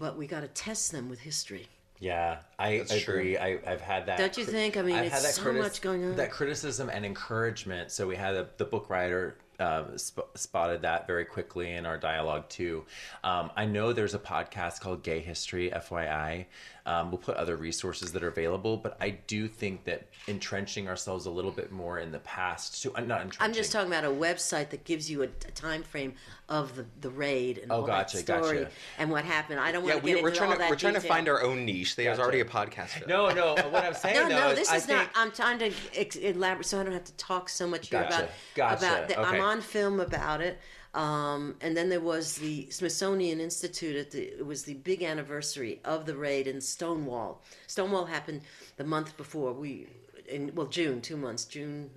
But we got to test them with history. Yeah, I That's agree. I, I've had that. Don't you think? I mean, I've it's had that so much going on. That criticism and encouragement. So we had a, the book writer um, sp- spotted that very quickly in our dialogue too. Um, I know there's a podcast called Gay History, FYI. Um, we'll put other resources that are available, but I do think that entrenching ourselves a little bit more in the past. To uh, not entrenching. I'm just talking about a website that gives you a, a time frame of the, the raid and all gotcha, that story gotcha. and what happened. I don't want Yeah, to we, get we're into trying all to that we're trying to find our own niche. There's Gotcha. already a podcast. for that. No, no. What I'm saying No, though no, this I is think, not. I'm trying to ex- elaborate so I don't have to talk so much here Gotcha, about gotcha, about. The, I'm on film about it. Um, and then there was the Smithsonian Institute. At the, it was the big anniversary of the raid in Stonewall. Stonewall happened the month before we, in well June, two months, June.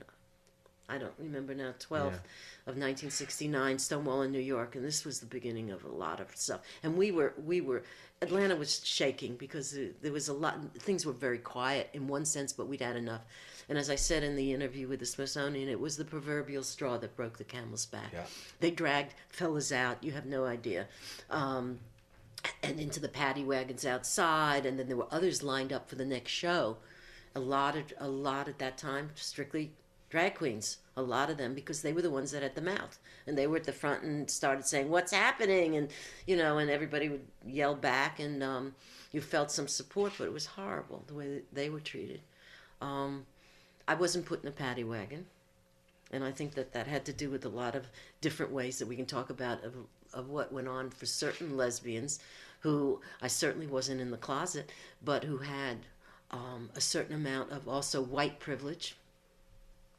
I don't remember now. 12th of 1969, Stonewall in New York, and this was the beginning of a lot of stuff. And we were we were Atlanta was shaking because uh, there was a lot. Things were very quiet in one sense, but we'd had enough. And as I said in the interview with the Smithsonian, it was the proverbial straw that broke the camel's back. Yeah. They dragged fellas out. You have no idea. Um, and into the paddy wagons outside, and then there were others lined up for the next show. A lot of a lot at that time, strictly drag queens. A lot of them because they were the ones that had the mouth, and they were at the front and started saying, "What's happening?" and you know, and everybody would yell back, and um, you felt some support, but it was horrible the way that they were treated. Um, I wasn't put in a paddy wagon. And I think that that had to do with a lot of different ways that we can talk about of, of what went on for certain lesbians who I certainly wasn't in the closet, but who had um, a certain amount of also white privilege.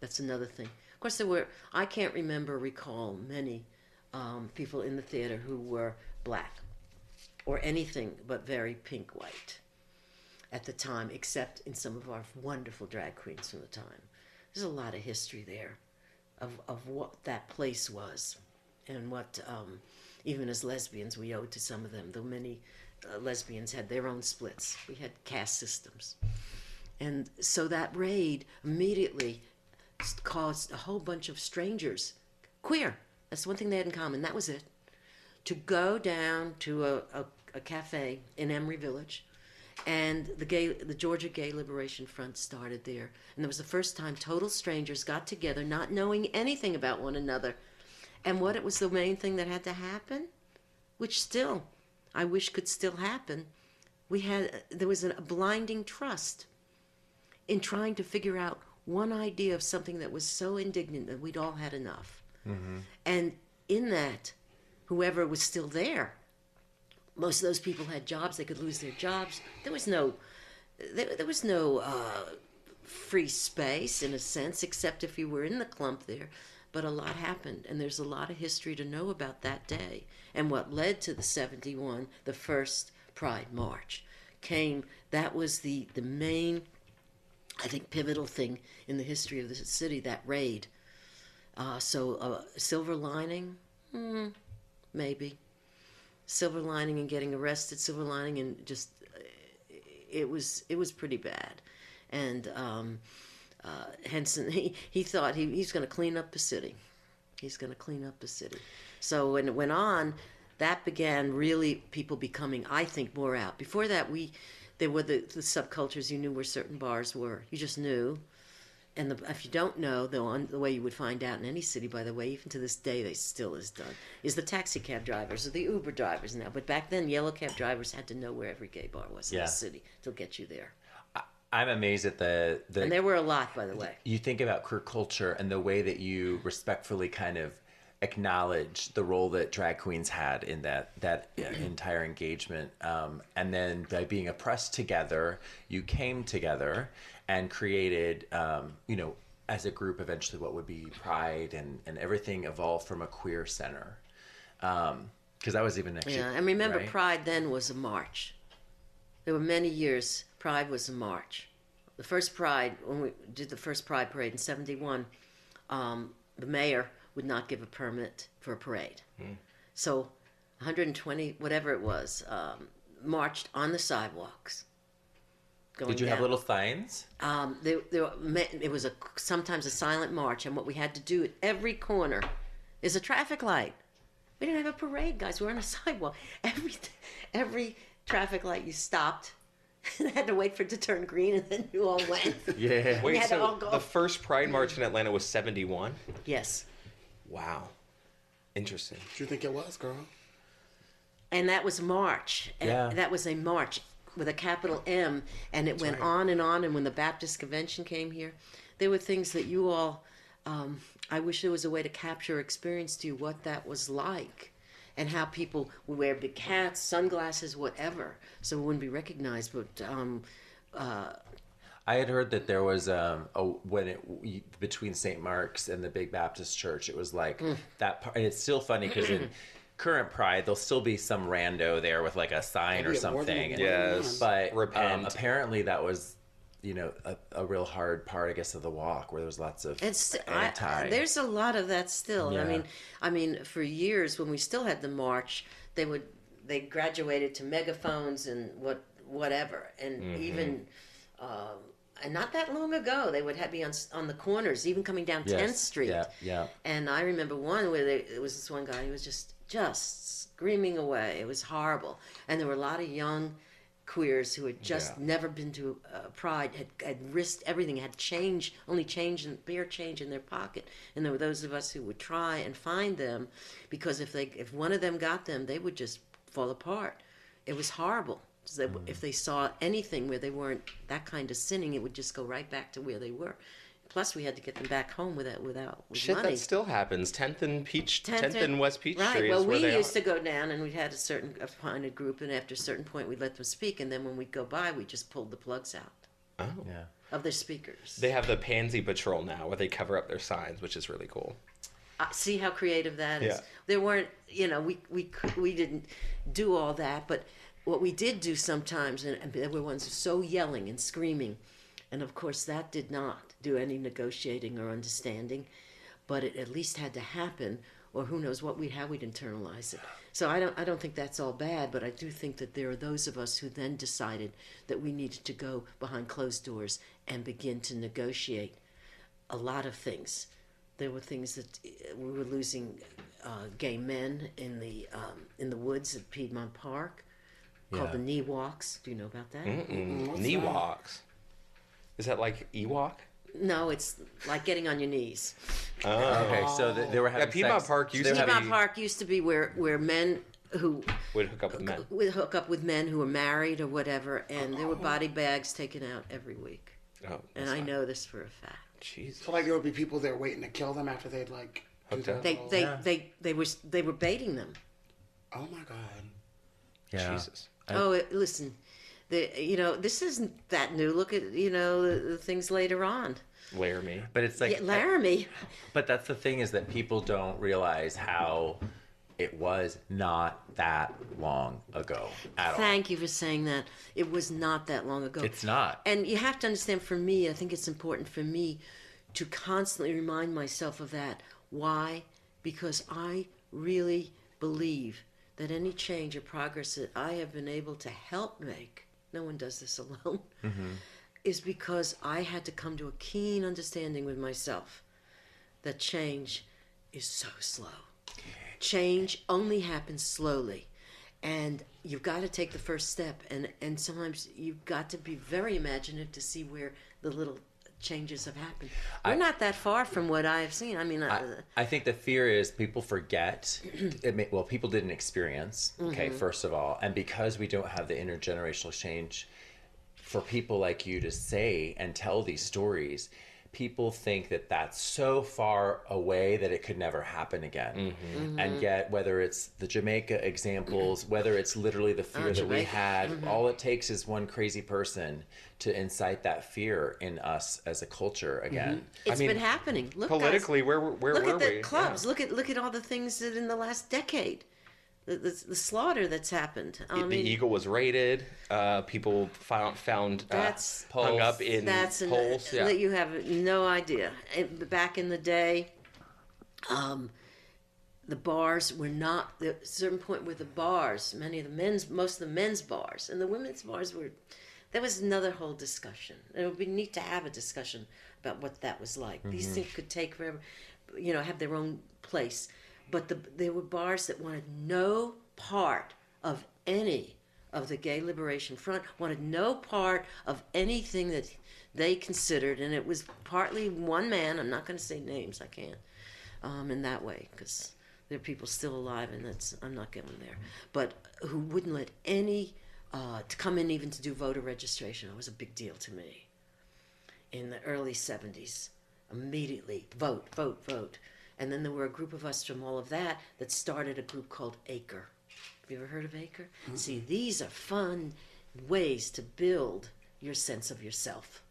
That's another thing. Of course, there were, I can't remember, recall many um, people in the theater who were black or anything but very pink white at the time, except in some of our wonderful drag queens from the time. There's a lot of history there of, of what that place was and what, um, even as lesbians, we owed to some of them, though many uh, lesbians had their own splits. We had caste systems. And so that raid immediately caused a whole bunch of strangers, queer, that's one thing they had in common, that was it, to go down to a, a, a cafe in Emory Village. And the gay, the Georgia Gay Liberation Front started there, and it was the first time total strangers got together, not knowing anything about one another. And what it was the main thing that had to happen, which still, I wish could still happen. We had there was a blinding trust in trying to figure out one idea of something that was so indignant that we'd all had enough. Mm-hmm. And in that, whoever was still there, most of those people had jobs. They could lose their jobs. There was no, there, there was no uh, free space in a sense, except if you were in the clump there. But a lot happened, and there's a lot of history to know about that day and what led to the 71, the first Pride March. Came, that was the, the main, I think, pivotal thing in the history of the city, that raid. Uh, so, uh, silver lining, hmm, maybe. Silver lining and getting arrested, silver lining and just, it was it was pretty bad, and um, uh, Henson he he thought he, he's going to clean up the city, he's going to clean up the city. So when it went on, that began really people becoming, I think, more out. Before that, we there were the, the subcultures you knew where certain bars were. You just knew. And the, if you don't know, the, one, the way you would find out in any city, by the way, even to this day, they still is done, is the taxi cab drivers or the Uber drivers now. But back then, yellow cab drivers had to know where every gay bar was in Yeah. the city to get you there. I'm amazed at the the And there were a lot, by the way. you think about queer culture and the way that you respectfully kind of acknowledge the role that drag queens had in that that entire engagement um, and then by being oppressed together you came together and created um, you know as a group eventually what would be pride and and everything evolved from a queer center because that was even actually Yeah, and remember, right? Pride then was a march. There were many years Pride was a march. The first Pride, when we did the first Pride parade in '71, um, the mayor would not give a permit for a parade. So, 120, whatever it was, um, marched on the sidewalks. Did you have little signs Um, there, there, were it was a sometimes a silent march, and what we had to do at every corner is a traffic light. We didn't have a parade, guys. We were on a sidewalk. Every every traffic light you stopped, and had to wait for it to turn green, and then you all went. yeah Wait, had to all so go. the first Pride March in Atlanta was 71? yes, Wow. Interesting. Do you think it was, girl? and that was March. And Yeah. that was a march with a capital M, and it went right. on and on. And when the Baptist Convention came here, there were things that you all. Um, I wish there was a way to capture, experience to you what that was like, and how people would wear big hats, sunglasses, whatever, so it wouldn't be recognized. But um, I had heard that there was um a when it between St. Mark's and the Big Baptist Church, it was like Mm. that. Part, and it's still funny because in current Pride, there'll still be some rando there with like a sign or Yeah, more than something. one. Yes. but Um, apparently that was, you know, a, a real hard part, I guess, of the walk where there was lots of It's anti. I, there's a lot of that still. Yeah. I mean, I mean, for years when we still had the march, they would they graduated to megaphones and what whatever, and Mm-hmm. even. Um, and not that long ago, they would have be on on the corners, even coming down Yes. 10th Street. Yeah, yeah. And I remember one where they, it was this one guy who was just just screaming away. It was horrible, and there were a lot of young queers who had just Yeah. never been to uh, Pride, had, had risked everything, had change, only change in bare change in their pocket, and there were those of us who would try and find them, because if they if one of them got them, they would just fall apart. It was horrible. So that If they saw anything where they weren't that kind of sinning, it would just go right back to where they were. Plus, we had to get them back home without without with Shit, money. that still happens. 10th and Peach, 10th, 10th and West Peach right. Street Well, is we they used are. to go down, and we had a certain appointed group, and after a certain point, we'd let them speak, and then when we'd go by, we just pulled the plugs out Oh. yeah. of their speakers. They have the Pansy Patrol now where they cover up their signs, which is really cool. Uh, see how creative that is. Yeah. There weren't, you know, we we we didn't do all that, but what we did do sometimes, and, and there were ones so yelling and screaming, and of course that did not do any negotiating or understanding, but it at least had to happen, or who knows what we how we'd internalize it. So I don't I don't think that's all bad, but I do think that there are those of us who then decided that we needed to go behind closed doors and begin to negotiate a lot of things. There were things that we were losing uh, gay men in the um, in the woods at Piedmont Park, called Yeah. the knee walks. Do you know about that? Knee walks. Is that like Ewok? No, it's like getting on your knees. Oh, okay, oh. so th- they were having Yeah, Piedmont sex- Park so used they were to having- Park used to be where where men who Would hook up with men. would hook up with men who were married or whatever, and there were oh. body bags taken out every week. Oh, And that's I not- know this for a fact. Jesus. So like there would be people there waiting to kill them after they'd like Hooked up. They they Yeah. they they were they were baiting them. Oh my god. Yeah. Jesus. Oh, listen, the you know this isn't that new. Look at you know the, the things later on. Laramie. But it's like yeah, Laramie. But that's the thing is that people don't realize how it was not that long ago at all. Thank you for saying that. It was not that long ago. It's not. And you have to understand for me, I think it's important for me to constantly remind myself of that. Why? Because I really believe that any change or progress that I have been able to help make, no one does this alone, mm-hmm. is because I had to come to a keen understanding with myself that change is so slow. change only happens slowly and you've got to take the first step and and sometimes you've got to be very imaginative to see where the little changes have happened we're not that far from what i've seen i mean I, uh, I think the fear is people forget. It may, well, people didn't experience. Okay, Mm-hmm. first of all, and because we don't have the intergenerational change, for people like you to say and tell these stories, people think that that's so far away that it could never happen again. Mm-hmm. mm-hmm. And yet, whether it's the Jamaica examples, mm-hmm. whether it's literally the fear oh, that we Jamaica. had, mm-hmm. all it takes is one crazy person to incite that fear in us as a culture again. It's mean, been happening. Look, guys, Politically, where where are we? look were at the we? clubs. Look at look at all the things that in the last decade, the, the, the slaughter that's happened. I the mean, eagle was raided. Uh, people found found uh, hung up in that's an, poles. Yeah. that you have no idea. It, back in the day, um, the bars were not. There a certain point where the bars, many of the men's, most of the men's bars, and the women's bars were. That was another whole discussion. It would be neat to have a discussion about what that was like. These things could take forever, you know, have their own place. But the, there were bars that wanted no part of any of the Gay Liberation Front, wanted no part of anything that they considered, and it was partly one man. I'm not going to say names. I can't. Um, in that way, because there are people still alive, and that's I'm not going there. But who wouldn't let any uh, to come in even to do voter registration? It was a big deal to me in the early 70s. Immediately, vote, vote, vote. And then there were a group of us from all of that that started a group called Acre. Have you ever heard of Acre? See, these are fun ways to build your sense of yourself.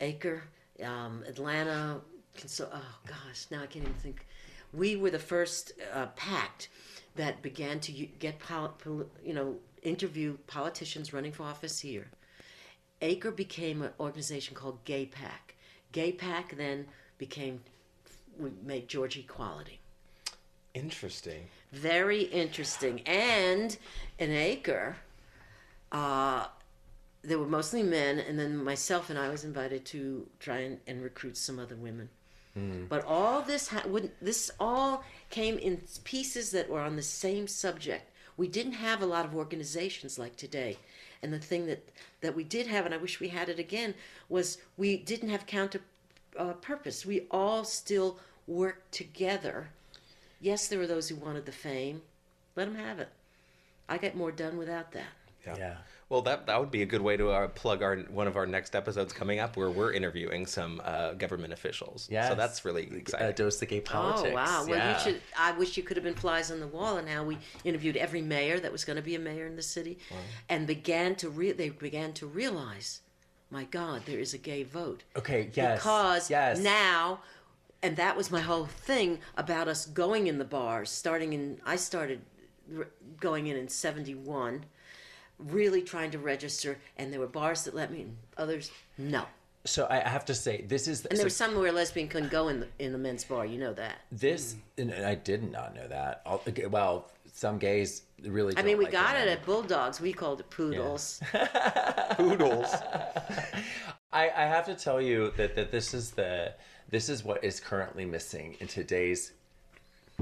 Acre, um, Atlanta, Conso- oh gosh, now I can't even think. We were the first uh, pact that began to get, pol- pol- you know, interview politicians running for office here. Acre became an organization called Gay PAC. Gay PAC then became, we made Georgia Equality. Interesting. Very interesting. And an Acre, uh, there were mostly men, and then myself and I was invited to try and, and recruit some other women. But all this ha- wouldn't, this all came in pieces that were on the same subject. We didn't have a lot of organizations like today. And the thing that, that we did have, and I wish we had it again, was we didn't have counter uh, purpose. We all still worked together. Yes, there were those who wanted the fame. Let them have it. I get more done without that. Yeah. Yeah. Well, that that would be a good way to uh, plug our one of our next episodes coming up, where we're interviewing some uh, government officials. Yeah. So that's really exciting. A dose of gay politics. Oh wow! Well, yeah. you should. I wish you could have been flies on the wall, and how we interviewed every mayor that was going to be a mayor in the city, and began to re- they began to realize, my God, there is a gay vote. Okay, yes, Because yes. now, and that was my whole thing about us going in the bars. Starting in, I started r- going in in '71, really trying to register, and there were bars that let me, in, others no. So I have to say, this is And so there was some where a lesbian couldn't go in the in the men's bar. You know that. this, and I did not know that. Okay, Well, some gays really. I don't mean, we like got it at Bulldogs. We called it poodles. Poodles. I, I have to tell you that, that this is the this is what is currently missing in today's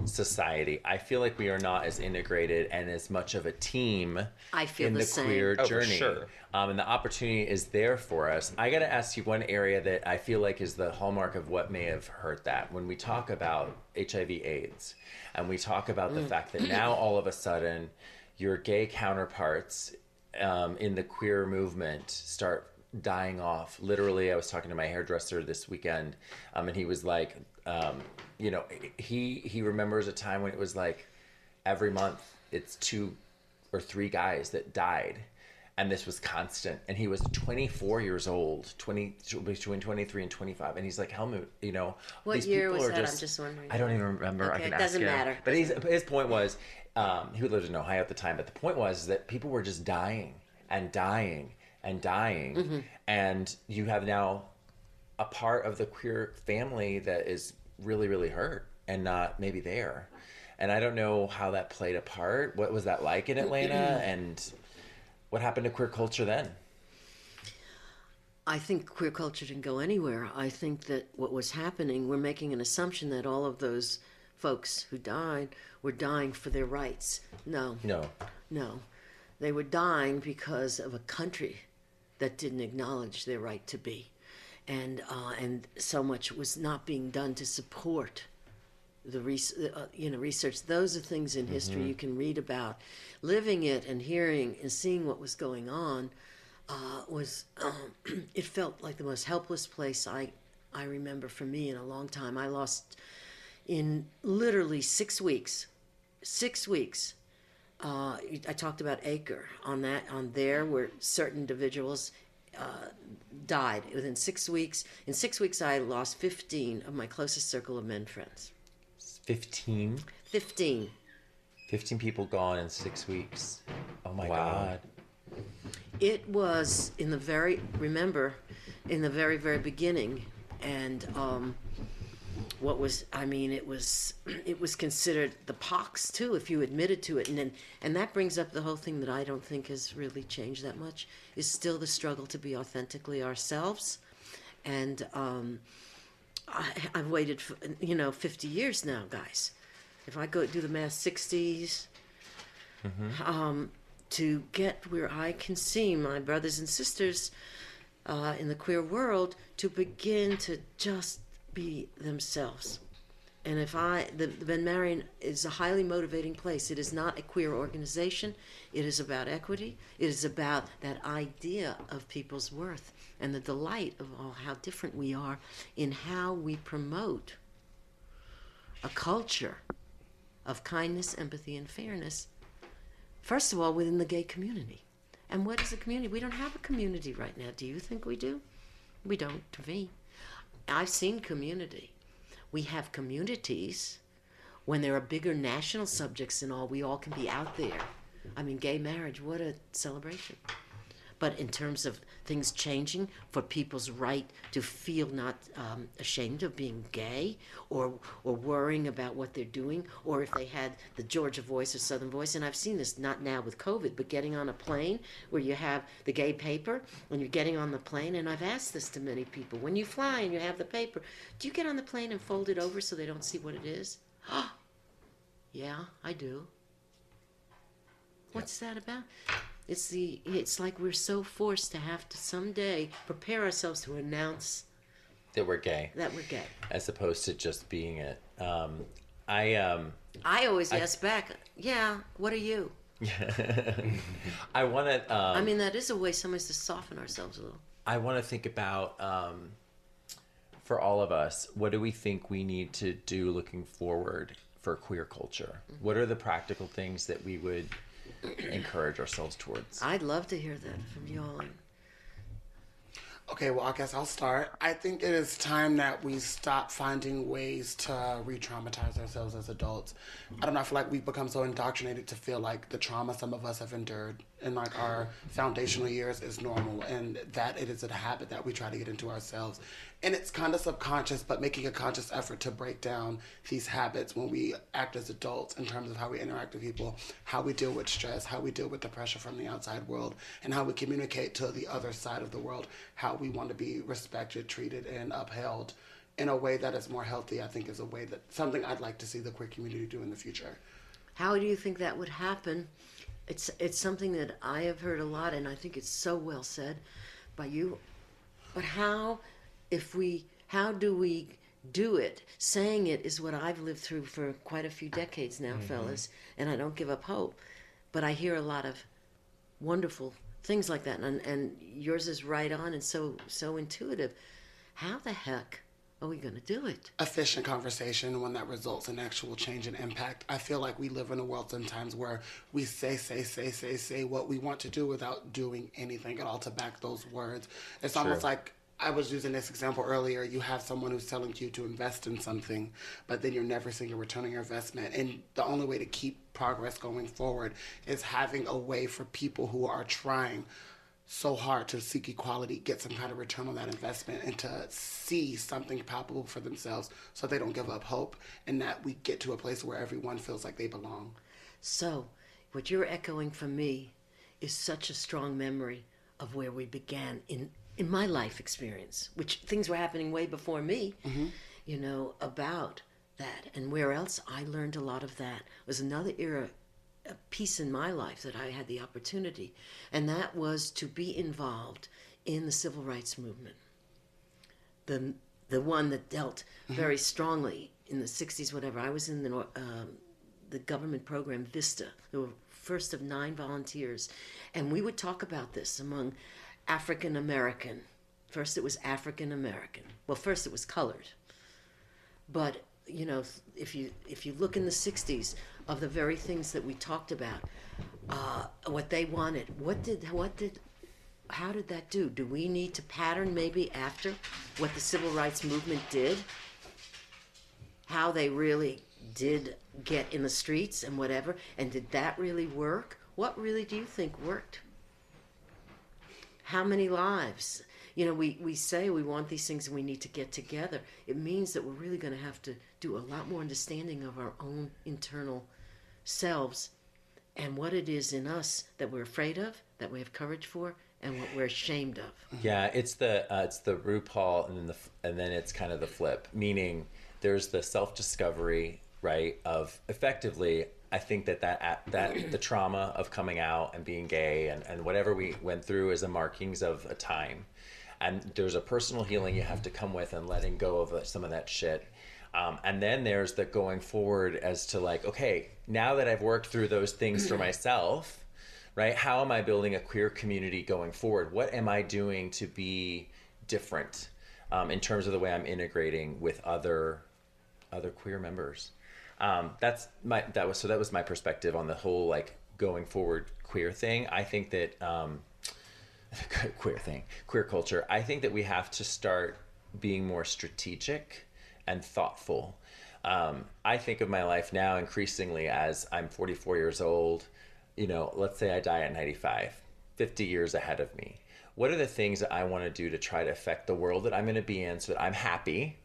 society. I feel like we are not as integrated and as much of a team I feel in the the, same. queer Oh, for journey. sure. Um, and the opportunity is there for us. I got to ask you one area that I feel like is the hallmark of what may have hurt that. When we talk about HIV/AIDS, and we talk about Mm. the fact that now all of a sudden your gay counterparts um, in the queer movement start dying off. Literally, I was talking to my hairdresser this weekend, um, and he was like, um, you know, he he remembers a time when it was like every month it's two or three guys that died and this was constant and he was 24 years old 20 between 23 and 25 and he's like helmut you know What these year people was are that? I'm just wondering. i don't even remember i Okay, can it ask doesn't him. matter. but he's, his point was um, he lived in ohio at the time but the point was that people were just dying and dying and dying Mm-hmm. and you have now a part of the queer family that is really really hurt and not maybe there and i don't know how that played a part what was that like in atlanta and what happened to queer culture then I think queer culture didn't go anywhere. I think that what was happening, we're making an assumption that all of those folks who died were dying for their rights. No, No. no. They were dying because of a country that didn't acknowledge their right to be. And, uh, and so much was not being done to support the res- uh, you know research. Those are things in history you can read about. Living it and hearing and seeing what was going on uh, was um, it felt like the most helpless place I I remember for me in a long time. I lost in literally six weeks, six weeks. Uh, I talked about Acre on that on there where certain individuals uh, died within six weeks. In six weeks, I lost fifteen of my closest circle of men friends. 15? Fifteen. 15 people gone in six weeks. Oh my Wow. God. It was in the very remember, in the very very beginning, and um, what was I mean it was it was considered the pox too if you admitted to it, and then and that brings up the whole thing that I don't think has really changed that much is still the struggle to be authentically ourselves, and um, I, I've waited for you know fifty years now, guys. If I go do the math, sixties um, to get where I can see my brothers and sisters uh, in the queer world to begin to just be themselves. And if I, the, the Ben Marion is a highly motivating place. It is not a queer organization. It is about equity. It is about that idea of people's worth and the delight of all how different we are in how we promote a culture of kindness, empathy, and fairness First of all, within the gay community. And what is a community? We don't have a community right now. Do you think we do? We don't, to me. I've seen community. We have communities when there are bigger national subjects and all, we all can be out there. I mean, gay marriage, what a celebration. But in terms of things changing for people's right to feel not um, ashamed of being gay or, or worrying about what they're doing, or if they had the Georgia voice or Southern voice, and I've seen this not now with COVID, but getting on a plane where you have the gay paper and you're getting on the plane, and I've asked this to many people when you fly and you have the paper, do you get on the plane and fold it over so they don't see what it is? yeah, I do. What's that about? It's the it's like we're so forced to have to someday prepare ourselves to announce That we're gay, that we're gay. as opposed to just being it. Um, I um, I always ask back, yeah, what are you? I want to. Um, I mean, that is a way sometimes to soften ourselves a little. I want to think about um, for all of us. What do we think we need to do looking forward for queer culture? What are the practical things that we would encourage ourselves towards? I'd love to hear that from you all. Okay, well, I guess I'll start. I think it is time that we stop finding ways to re traumatize ourselves as adults. I don't know, I feel like we've become so indoctrinated to feel like the trauma some of us have endured in like our foundational years is normal and that it is a habit that we try to get into ourselves. And it's kind of subconscious, but making a conscious effort to break down these habits when we act as adults in terms of how we interact with people, how we deal with stress, how we deal with the pressure from the outside world, and how we communicate to the other side of the world, how we want to be respected, treated, and upheld in a way that is more healthy, I think is a way that something I'd like to see the queer community do in the future. How do you think that would happen? It's it's something that I have heard a lot, and I think it's so well said by you. But how, if we, how do we do it? Saying it is what I've lived through for quite a few decades now, mm-hmm. fellas, and I don't give up hope. But I hear a lot of wonderful things like that, and and yours is right on and so so intuitive. How the heck are we going to do it? efficient conversation, one that results in actual change and impact. I feel like we live in a world sometimes where we say, say, say, say, say what we want to do without doing anything at all to back those words. It's almost like I was using this example earlier. You have someone who's telling you to invest in something, but then you're never seeing a return on your investment. And the only way to keep progress going forward is having a way for people who are trying so hard to seek equality, get some kind of return on that investment, and to see something palpable for themselves so they don't give up hope and that we get to a place where everyone feels like they belong. So, what you're echoing for me is such a strong memory of where we began in in my life experience, which things were happening way before me. Mm-hmm. You know about that. And where else I learned a lot of that was another era, a piece in my life that I had the opportunity, and that was to be involved in the civil rights movement. The the one that dealt very strongly in the '60s, whatever. I was in the um, the government program Vista. There were first of nine volunteers, and we would talk about this among African American. First, it was African American. Well, first it was colored, but you know, if you if you look in the '60s of the very things that we talked about, uh, what they wanted, what did what did how did that do? Do we need to pattern maybe after what the civil rights movement did? How they really did get in the streets and whatever, and did that really work? What really do you think worked? How many lives? You know, we, we say we want these things and we need to get together. It means that we're really going to have to do a lot more understanding of our own internal selves and what it is in us that we're afraid of, that we have courage for, and what we're ashamed of. Yeah, it's the uh, it's the RuPaul, and then the and then it's kind of the flip. Meaning, there's the self discovery, right? Of effectively, I think that that that the trauma of coming out and being gay and and whatever we went through is the markings of a time, and there's a personal healing you have to come with and letting go of uh, some of that shit. Um, and then there's the going forward as to like, okay, now that I've worked through those things for myself, right? How am I building a queer community going forward? What am I doing to be different um, in terms of the way I'm integrating with other other queer members? Um, that's my that was so that was my perspective on the whole like going forward queer thing. I think that um, queer thing, queer culture. I think that we have to start being more strategic and thoughtful. Um, I think of my life now increasingly as I'm 44 years old. You know, let's say I die at 95, 50 years ahead of me. What are the things that I want to do to try to affect the world that I'm going to be in so that I'm happy,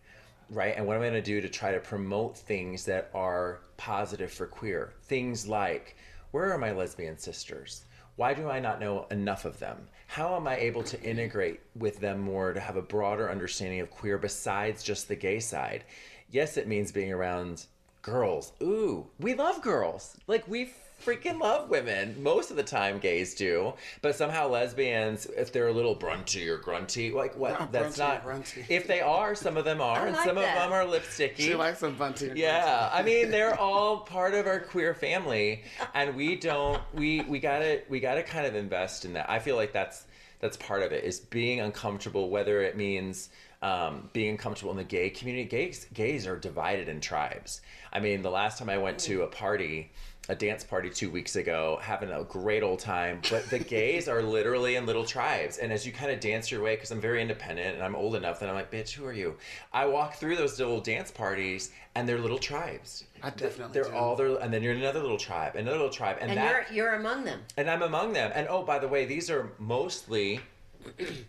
right? And what am I going to do to try to promote things that are positive for queer? Things like, where are my lesbian sisters? Why do I not know enough of them? How am I able to integrate with them more to have a broader understanding of queer besides just the gay side? Yes, it means being around girls. Ooh, we love girls. Like we freaking love women. Most of the time gays do. But somehow lesbians, if they're a little brunty or grunty, like what Not that's brunty not or grunty. if they are, some of them are, I and like some that. of them are lipsticky. She likes some bunty. Yeah, I mean they're all part of our queer family, and we don't we we gotta we gotta kind of invest in that. I feel like that's that's part of it is being uncomfortable, whether it means um, being uncomfortable in the gay community. Gays gays are divided in tribes. I mean, the last time I went to a party. A dance party two weeks ago, having a great old time. But the gays are literally in little tribes, and as you kind of dance your way, because I'm very independent and I'm old enough that I'm like, bitch, who are you? I walk through those little dance parties, and they're little tribes. I definitely They're do. all there, and then you're in another little tribe, another little tribe, and, And that, you're you're among them. and I'm among them. And oh, by the way, these are mostly,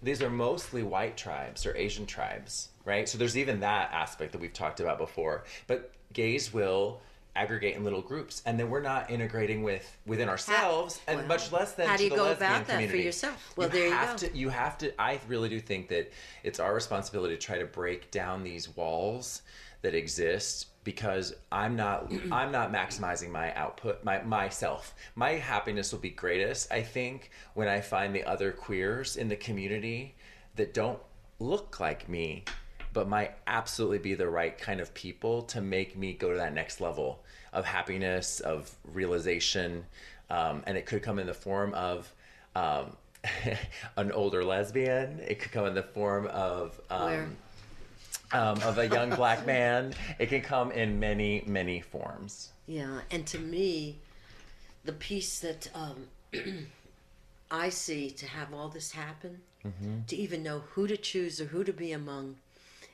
these are mostly white tribes or Asian tribes, right? So there's even that aspect that we've talked about before. But gays will aggregate in little groups, and then we're not integrating with within ourselves, and well, much less than how do you the go about that for yourself? Well, there you go. To, you have to. I really do think that it's our responsibility to try to break down these walls that exist because I'm not I'm not maximizing my output my myself. My happiness will be greatest I think when I find the other queers in the community that don't look like me but might absolutely be the right kind of people to make me go to that next level of happiness of realization. Um, and it could come in the form of um, an older lesbian. It could come in the form of um, um, of a young black man. It can come in many, many forms. Yeah, and to me, the piece that um, I see to have all this happen, to even know who to choose or who to be among,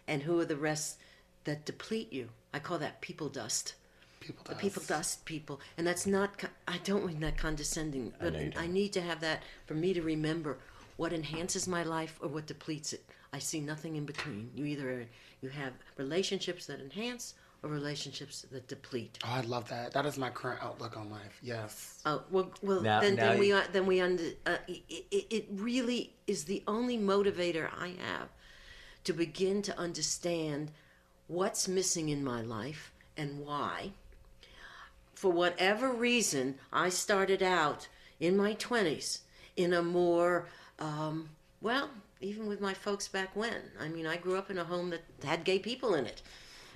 and who are the rest that deplete you. I call that people dust. People The people dust people, and that's not. co- I don't mean that condescending, but know you I, need to have that for me to remember what enhances my life or what depletes it. I see nothing in between. You either you have relationships that enhance or relationships that deplete. Oh, I love that. That is my current outlook on life. Yes. Oh well, well Now- then, now then we are, then we under. Uh, it, it, it really is the only motivator I have to begin to understand what's missing in my life and why. For whatever reason, I started out in my 20s in a more, um, well, even with my folks back when. I mean, I grew up in a home that had gay people in it.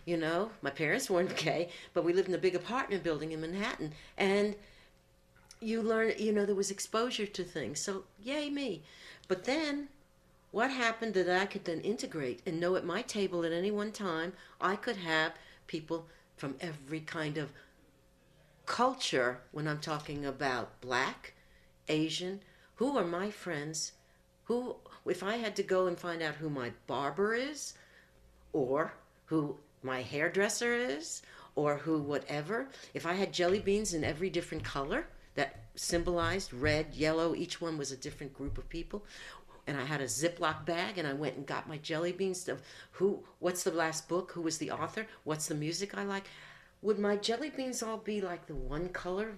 You know, my parents weren't gay, but we lived in a big apartment building in Manhattan. And you learn, you know, there was exposure to things. So, yay me. But then, what happened that I could then integrate and know at my table at any one time, I could have people from every kind of culture when I'm talking about black, Asian, who are my friends, who, if I had to go and find out who my barber is, or who my hairdresser is, or who whatever, if I had jelly beans in every different color that symbolized red, yellow, each one was a different group of people, and I had a Ziploc bag and I went and got my jelly beans of who, what's the last book, who was the author, what's the music I like, would my jelly beans all be like the one color?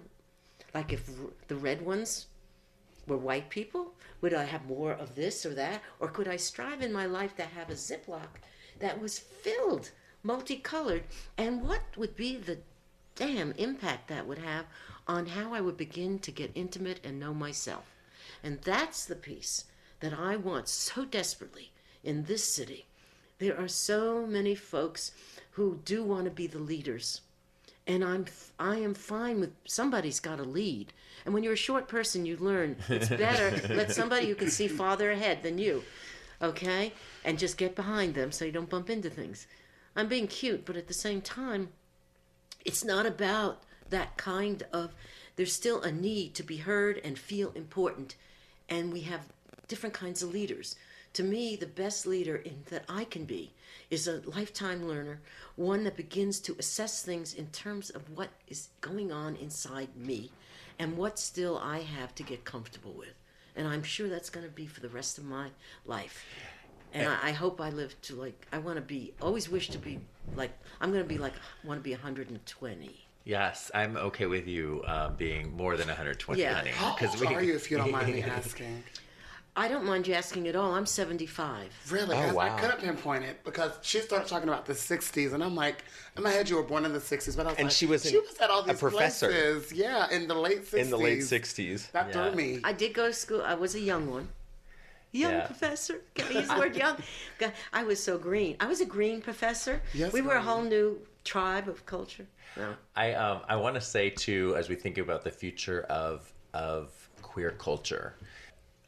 Like if the red ones were white people? Would I have more of this or that? Or could I strive in my life to have a Ziploc that was filled, multicolored? And what would be the damn impact that would have on how I would begin to get intimate and know myself? And that's the piece that I want so desperately in this city. There are so many folks who do want to be the leaders and I'm I am fine with somebody's got to lead. And when you're a short person, you learn it's better let somebody who can see farther ahead than you, okay, and just get behind them so you don't bump into things. I'm being cute, but at the same time, it's not about that kind of. There's still a need to be heard and feel important, and we have different kinds of leaders. To me, the best leader in, that I can be is a lifetime learner, one that begins to assess things in terms of what is going on inside me and what still I have to get comfortable with. And I'm sure that's going to be for the rest of my life. And I, I hope I live to like, I want to be, always wish to be like, I'm going to be like, want to be 120. Yes, I'm okay with you uh, being more than 120, Yeah. honey. How 'cause old are you, if you don't mind me asking? I don't mind you asking at all. I'm 75. Really? Oh, I- I wow. couldn't pinpoint it because she started talking about the 60s, and I'm like, in my head, you were born in the 60s, but I was And like, she was she was at all a these professor. places. Yeah, in the late 60s. in the late 60s. That Yeah. threw me. I did go to school. I was a young one. Young Yeah. professor. Can I use the word young? God, I was so green. I was a green professor. Yes, we were a whole new tribe of culture. No. I um, I want to say too, as we think about the future of of queer culture,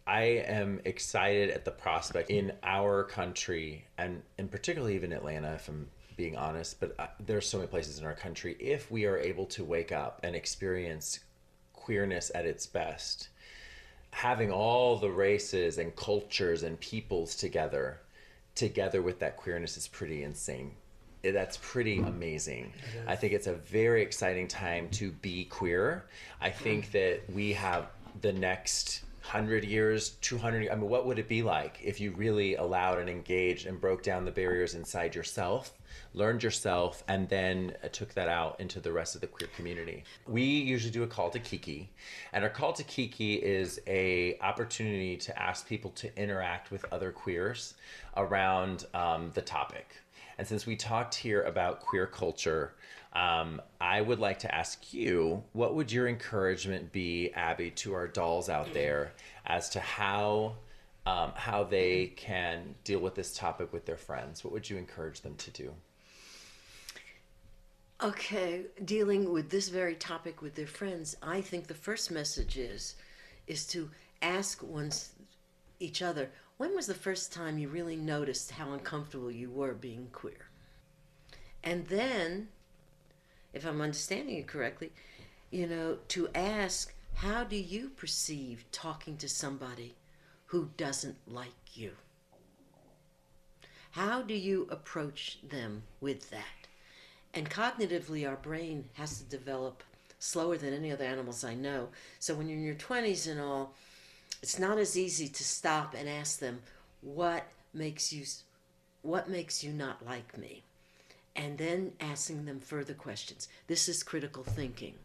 I am excited at the prospect in our country and and particularly even Atlanta, if I'm being honest. But uh, there's so many places in our country. If we are able to wake up and experience queerness at its best, having all the races and cultures and peoples together together with that queerness is pretty insane that's pretty amazing i think it's a very exciting time to be queer i think that we have the next 100 years 200 i mean what would it be like if you really allowed and engaged and broke down the barriers inside yourself learned yourself and then uh, took that out into the rest of the queer community? We usually do a call to kiki and our call to kiki is a opportunity to ask people to interact with other queers around um, the topic. And since we talked here about queer culture um, i would like to ask you what would your encouragement be abby to our dolls out there as to how um, how they can deal with this topic with their friends what would you encourage them to do Okay, dealing with this very topic with their friends, I think the first message is is to ask one's each other, when was the first time you really noticed how uncomfortable you were being queer? And then, if I'm understanding it correctly, you know, to ask, how do you perceive talking to somebody who doesn't like you? How do you approach them with that? And cognitively, our brain has to develop slower than any other animals I know. So when you're in your 20s and all, it's not as easy to stop and ask them what makes you what makes you not like me and then asking them further questions. This is critical thinking.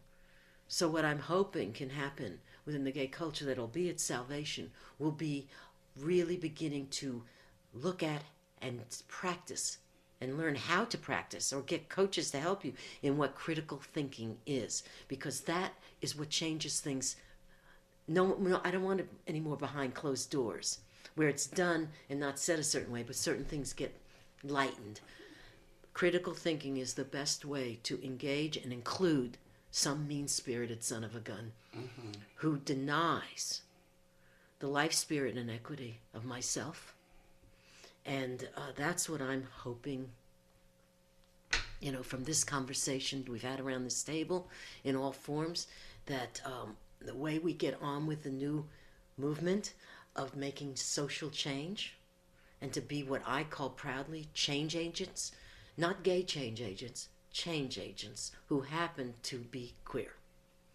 So what i'm hoping can happen within the gay culture that'll be its salvation will be really beginning to look at and practice and learn how to practice or get coaches to help you in what critical thinking is because that is what changes things. No, no i don't want it anymore behind closed doors where it's done and not said a certain way but certain things get lightened critical thinking is the best way to engage and include some mean-spirited son of a gun who denies the life spirit and equity of myself. And uh, that's what I'm hoping, you know, from this conversation we've had around this table in all forms, that um, the way we get on with the new movement of making social change and to be what I call proudly change agents, not gay change agents, change agents who happen to be queer.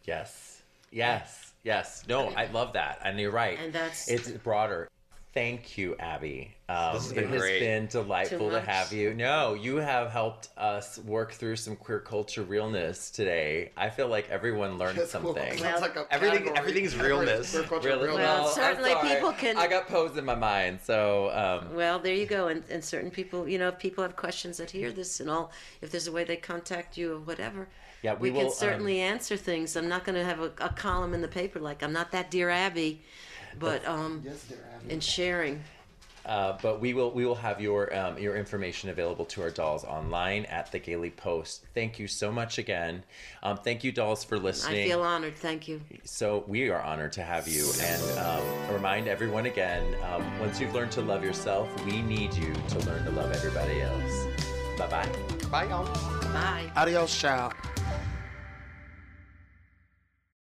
Yes. Yes. Yes. No, I love that. And you're right. And that's- it's broader. Thank you, Abby. Um, This has been it has been delightful to have you. No, you have helped us work through some queer culture realness today. I feel like everyone learned That's cool. something. Sounds like Everything- category. everything's realness. Queer culture Really? realness. Well, I'm certainly people can- I got posed in my mind, so um, Well, there you go. And, and certain people, you know, if people have questions that hear this and all, if there's a way they contact you or whatever, Yeah, we we, can will, um, certainly answer things. I'm not going to have a, a column in the paper like I'm not that dear Abby, but um, Yes, dear Abby. in sharing. Uh, but we will we will have your um, your information available to our dolls online at the Gayly Dose. Thank you so much again. Um, thank you, dolls, for listening. I feel honored. Thank you. so we are honored to have you, and um, remind everyone again: um, once you've learned to love yourself, we need you to learn to love everybody else. Bye bye. Bye, y'all. Bye. Adios, child.